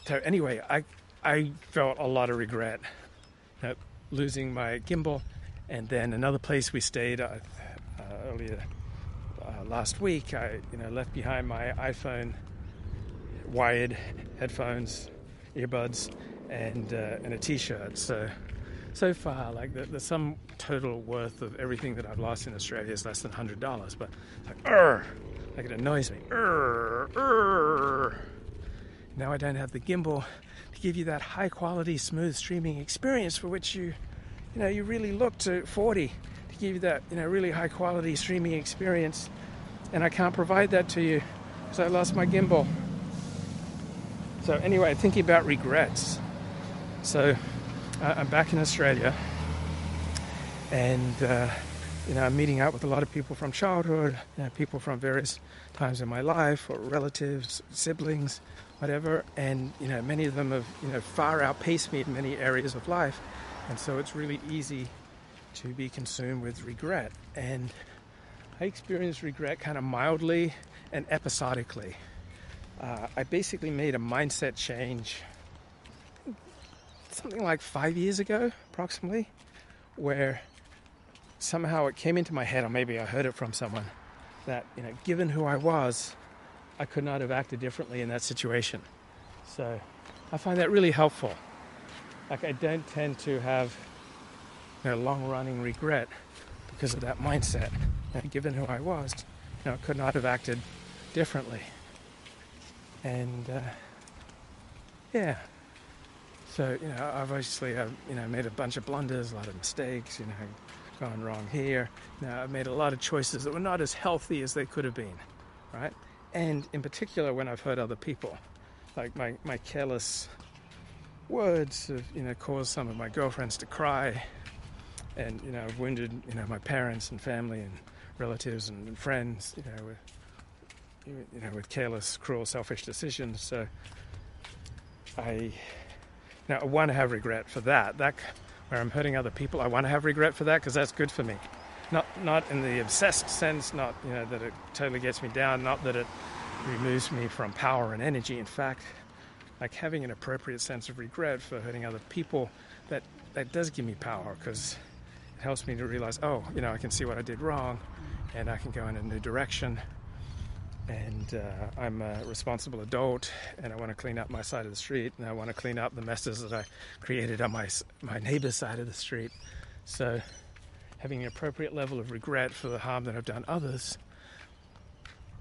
Speaker 1: so anyway, I I felt a lot of regret you know, losing my gimbal, and then another place we stayed uh, uh, earlier uh, last week. I you know left behind my iPhone wired headphones, earbuds, and uh, and a T-shirt. So so far, like the, the sum total worth of everything that I've lost in Australia is less than hundred dollars. But like, like it annoys me. Now I don't have the gimbal to give you that high quality, smooth streaming experience for which you, you know, you really look to 40 give you that, you know, really high quality streaming experience and I can't provide that to you because I lost my gimbal. So, anyway, thinking about regrets. So, uh, I'm back in Australia, and uh, you know, I'm meeting up with a lot of people from childhood, you know, people from various times in my life, or relatives, siblings, whatever. And you know, many of them have you know far outpaced me in many areas of life, and so it's really easy to be consumed with regret. And I experience regret kind of mildly and episodically. Uh, I basically made a mindset change something like five years ago, approximately, where somehow it came into my head, or maybe I heard it from someone, that you know, given who I was, I could not have acted differently in that situation. So I find that really helpful. Like I don't tend to have know, long-running regret because of that mindset. Know, given who I was, you know, I could not have acted differently. And uh, yeah, so you know, I've obviously uh, you know made a bunch of blunders, a lot of mistakes. You know, gone wrong here. Know, I've made a lot of choices that were not as healthy as they could have been, right? And in particular, when I've hurt other people, like my my careless words have you know caused some of my girlfriends to cry, and you know I've wounded you know my parents and family and relatives and friends. You know with you know with careless, cruel, selfish decisions. So I now, I want to have regret for that. That where I'm hurting other people, I want to have regret for that because that's good for me. Not not in the obsessed sense, not you know that it totally gets me down, not that it removes me from power and energy. In fact, like having an appropriate sense of regret for hurting other people, that that does give me power because helps me to realize, oh, you know, I can see what I did wrong, and I can go in a new direction and uh, I'm a responsible adult, and I want to clean up my side of the street, and I want to clean up the messes that I created on my my neighbor's side of the street. So, having an appropriate level of regret for the harm that I've done others,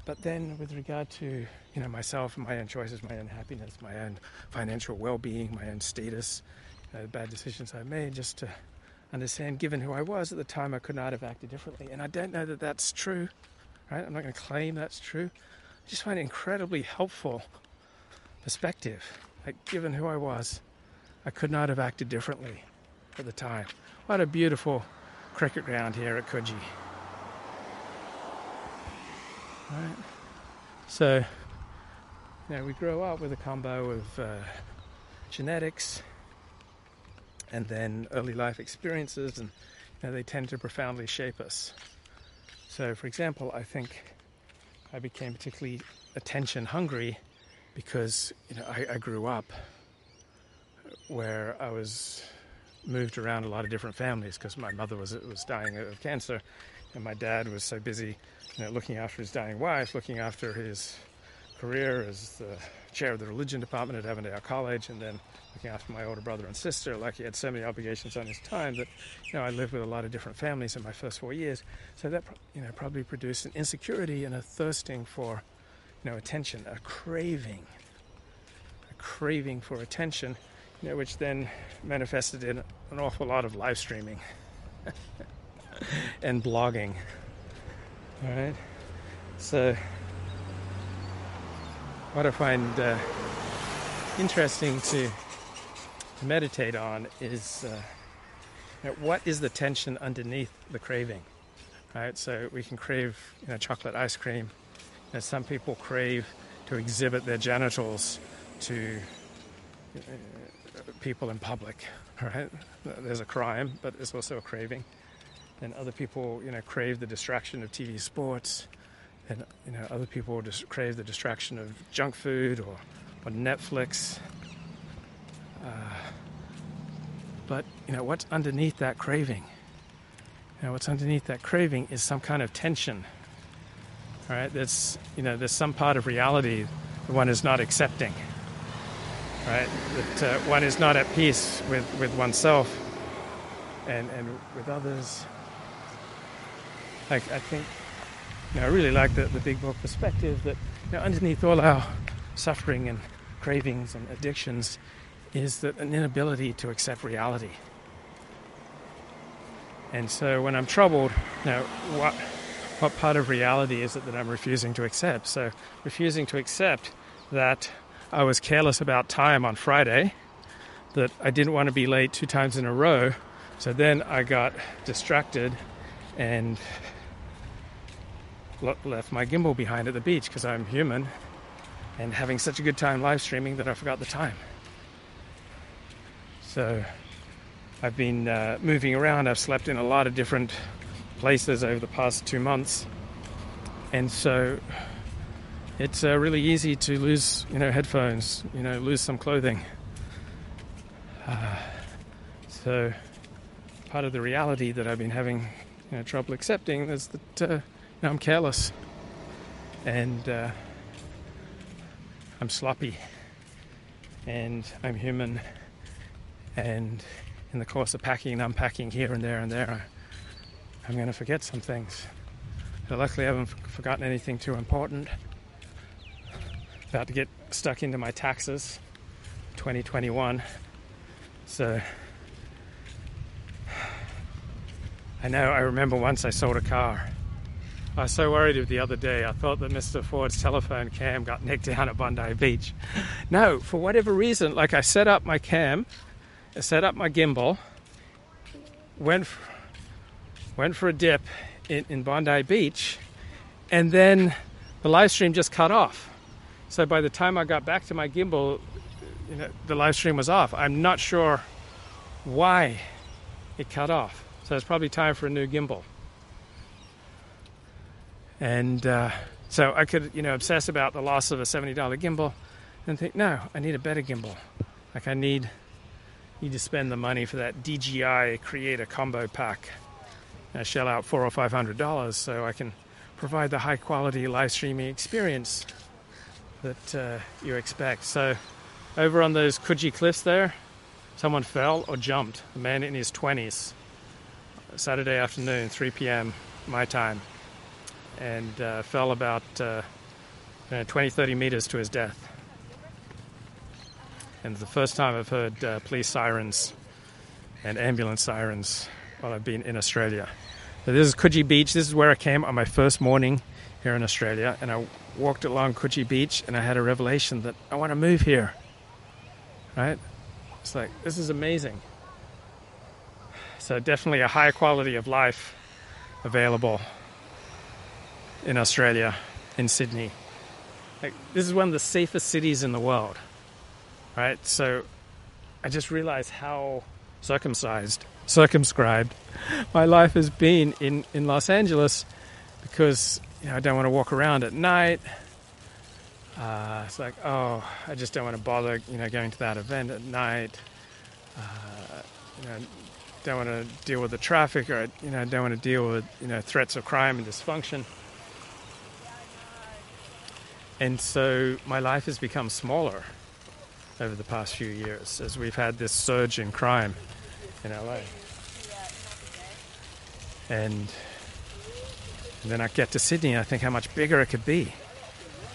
Speaker 1: but then with regard to you know myself my own choices, my own happiness, my own financial well-being, my own status, you know, the bad decisions I made, just to understand, given who I was at the time, I could not have acted differently, and I don't know that that's true right? I'm not going to claim that's true. I just find it incredibly helpful perspective. Like, given who I was, I could not have acted differently at the time. What a beautiful cricket ground here at Coogee. Right. So, you know, we grow up with a combo of uh, genetics and then early life experiences, and you know, they tend to profoundly shape us. So, for example, I think I became particularly attention hungry because you know I, I, grew up where I was moved around a lot of different families because my mother was was dying of cancer, and my dad was so busy, you know, looking after his dying wife, looking after his career as the chair of the religion department at Avondale College, and then looking after my older brother and sister. Like he had so many obligations on his time that, you know, I lived with a lot of different families in my first four years. So that, you know, probably produced an insecurity and a thirsting for, you know, attention, a craving, a craving for attention, you know, which then manifested in an awful lot of live streaming and blogging. All right, so what I find uh, interesting to, meditate on is uh, what is the tension underneath the craving, right? So we can crave you know, chocolate ice cream. You know, some people crave to exhibit their genitals to uh, people in public, right? There's a crime, but there's also a craving. And other people, you know, crave the distraction of TV sports and you know other people just crave the distraction of junk food or, or Netflix. Uh, but you know what's underneath that craving? You know what's underneath that craving is some kind of tension. All right, that's you know there's some part of reality that one is not accepting. Right, that uh, one is not at peace with, with oneself and and with others. Like I think you know, I really like the, the big book perspective that you know, underneath all our suffering and cravings and addictions is that an inability to accept reality. And so when I'm troubled, you know, what what part of reality is it that I'm refusing to accept? So, refusing to accept that I was careless about time on Friday, that I didn't want to be late two times in a row. So then I got distracted and left my gimbal behind at the beach because I'm human and having such a good time live streaming that I forgot the time. So I've been uh, moving around. I've slept in a lot of different places over the past two months, and so it's uh, really easy to lose, you know, headphones, you know, lose some clothing. Uh, so part of the reality that I've been having you know, trouble accepting is that I'm careless and uh, I'm sloppy and I'm human and in the course of packing and unpacking here and there and there I'm going to forget some things. But luckily, I haven't forgotten anything too important. About to get stuck into my taxes 2021. So I know, I remember once I sold a car. I was so worried the other day. I thought that Mr. Ford's telephone cam got nicked down at Bondi Beach. No, for whatever reason, like I set up my cam, I set up my gimbal, went went for a dip in, in Bondi Beach, and then the live stream just cut off. So by the time I got back to my gimbal, you know, the live stream was off. I'm not sure why it cut off. So it's probably time for a new gimbal. And uh, so I could, you know, obsess about the loss of a $70 gimbal and think, no, I need a better gimbal. Like I need need to spend the money for that DJI Creator combo pack I shell out four or five hundred dollars so I can provide the high quality live streaming experience that uh, you expect. So, over on those Coogee cliffs there, someone fell or jumped. A man in his 20s, Saturday afternoon, 3 p.m. my time, and uh, fell about uh, 20, 30 meters to his death. And the first time I've heard uh, police sirens and ambulance sirens while I've been in Australia. So this is Coogee Beach. This is where I came on my first morning here in Australia, and I walked along Coogee Beach, and I had a revelation that I want to move here. Right? It's like this is amazing. So definitely a higher quality of life available in Australia, in Sydney. Like this is one of the safest cities in the world. Right? So I just realized how circumcised circumscribed my life has been in, in Los Angeles because you know, I don't want to walk around at night. Uh, it's like, oh, I just don't want to bother, you know, going to that event at night. Uh, you know, don't want to deal with the traffic, or you know, don't want to deal with you know threats of crime and dysfunction. And so my life has become smaller over the past few years as we've had this surge in crime in LA. And, and then I get to Sydney and I think how much bigger it could be,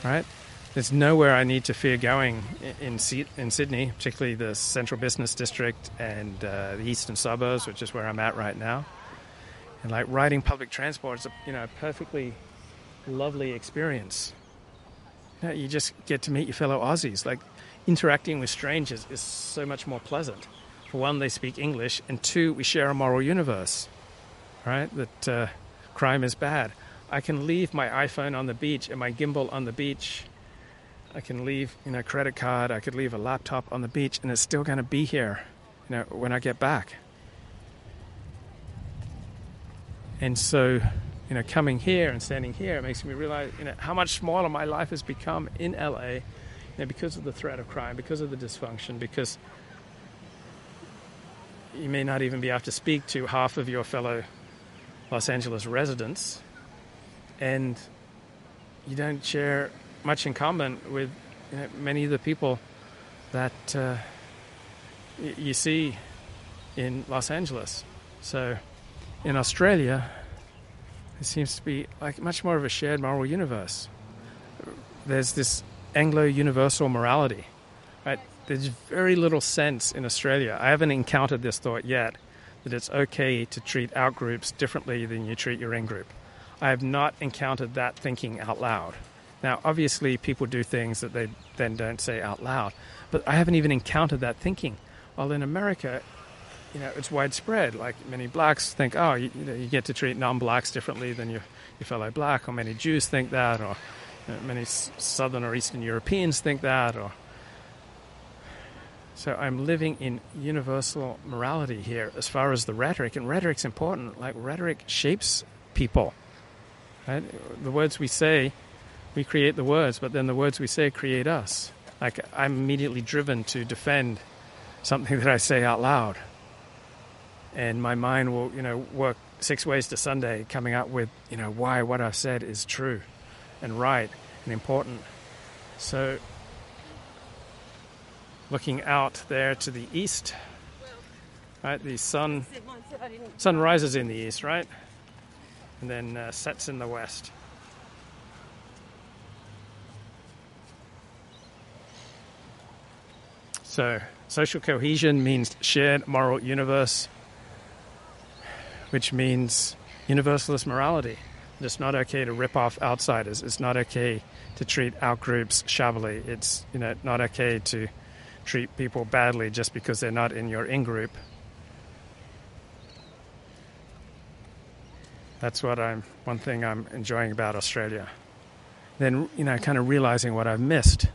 Speaker 1: right? There's nowhere I need to fear going in, in, Sydney, particularly the central business district and uh, the eastern suburbs, which is where I'm at right now. And like riding public transport is a you know a perfectly lovely experience. You, you just get to meet your fellow Aussies. Like interacting with strangers is so much more pleasant. For one, they speak English, and two, we share a moral universe, right? That uh, crime is bad. I can leave my iPhone on the beach and my gimbal on the beach. I can leave, you know, credit card. I could leave a laptop on the beach, and it's still going to be here, you know, when I get back. And so, you know, coming here and standing here, it makes me realize, you know, how much smaller my life has become in LA, you know, because of the threat of crime, because of the dysfunction, because you may not even be able to speak to half of your fellow Los Angeles residents, and you don't share much in common with you know, many of the people that uh, y- you see in Los Angeles. So, in Australia, it seems to be like much more of a shared moral universe. There's this Anglo universal morality, right? there's very little sense in Australia. I haven't encountered this thought yet that it's okay to treat out groups differently than you treat your in group. I have not encountered that thinking out loud. Now, obviously, people do things that they then don't say out loud, but I haven't even encountered that thinking. While in America, you know, it's widespread. Like many blacks think, oh, you, you, know, you get to treat non-blacks differently than your, your fellow black, or many Jews think that, or you know, many Southern or Eastern Europeans think that, or so I'm living in universal morality here as far as the rhetoric, and rhetoric's important. Like rhetoric shapes people. Right? The words we say, we create the words, but then the words we say create us. Like I'm immediately driven to defend something that I say out loud, and my mind will, you know, work six ways to Sunday, coming up with, you know, why what I've said is true, and right, and important. So looking out there to the east. Right, the sun sun rises in the east, right, and then uh, sets in the west. So, social cohesion means shared moral universe, which means universalist morality. It's not okay to rip off outsiders. It's not okay to treat outgroups shabbily. It's you know not okay to treat people badly just because they're not in your in group. That's what I'm one thing I'm enjoying about Australia. Then you know, kind of realizing what I've missed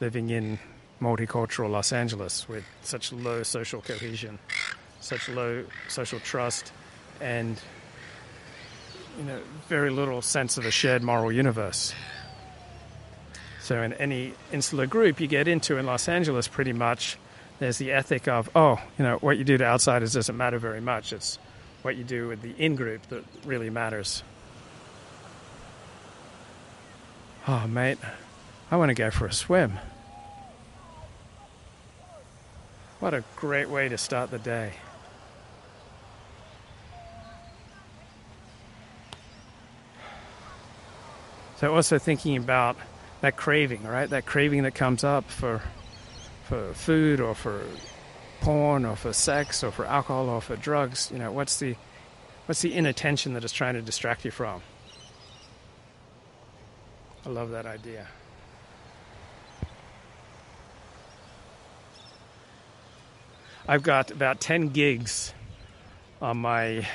Speaker 1: living in multicultural Los Angeles with such low social cohesion, such low social trust, and you know, very little sense of a shared moral universe. So, in any insular group you get into in Los Angeles, pretty much there's the ethic of, oh, you know, what you do to outsiders doesn't matter very much. It's what you do with the in group that really matters. Oh, mate, I want to go for a swim. What a great way to start the day. So, also thinking about that craving, right? That craving that comes up for for food or for porn or for sex or for alcohol or for drugs. You know, what's the what's the inattention that is trying to distract you from? I love that idea. I've got about 10 gigs on my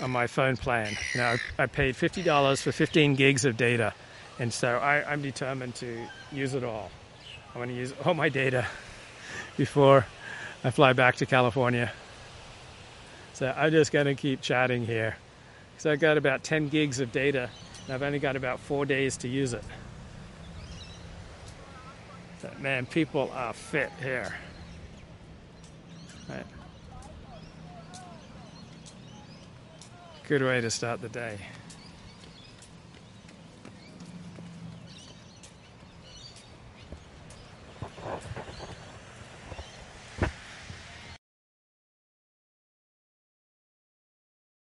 Speaker 1: on my phone plan. Know, I paid $50 for 15 gigs of data and so I, I'm determined to use it all. I'm going to use all my data before I fly back to California. So I'm just going to keep chatting here. So I've got about 10 gigs of data, and I've only got about four days to use it. So, man, people are fit here. Good way to start the day.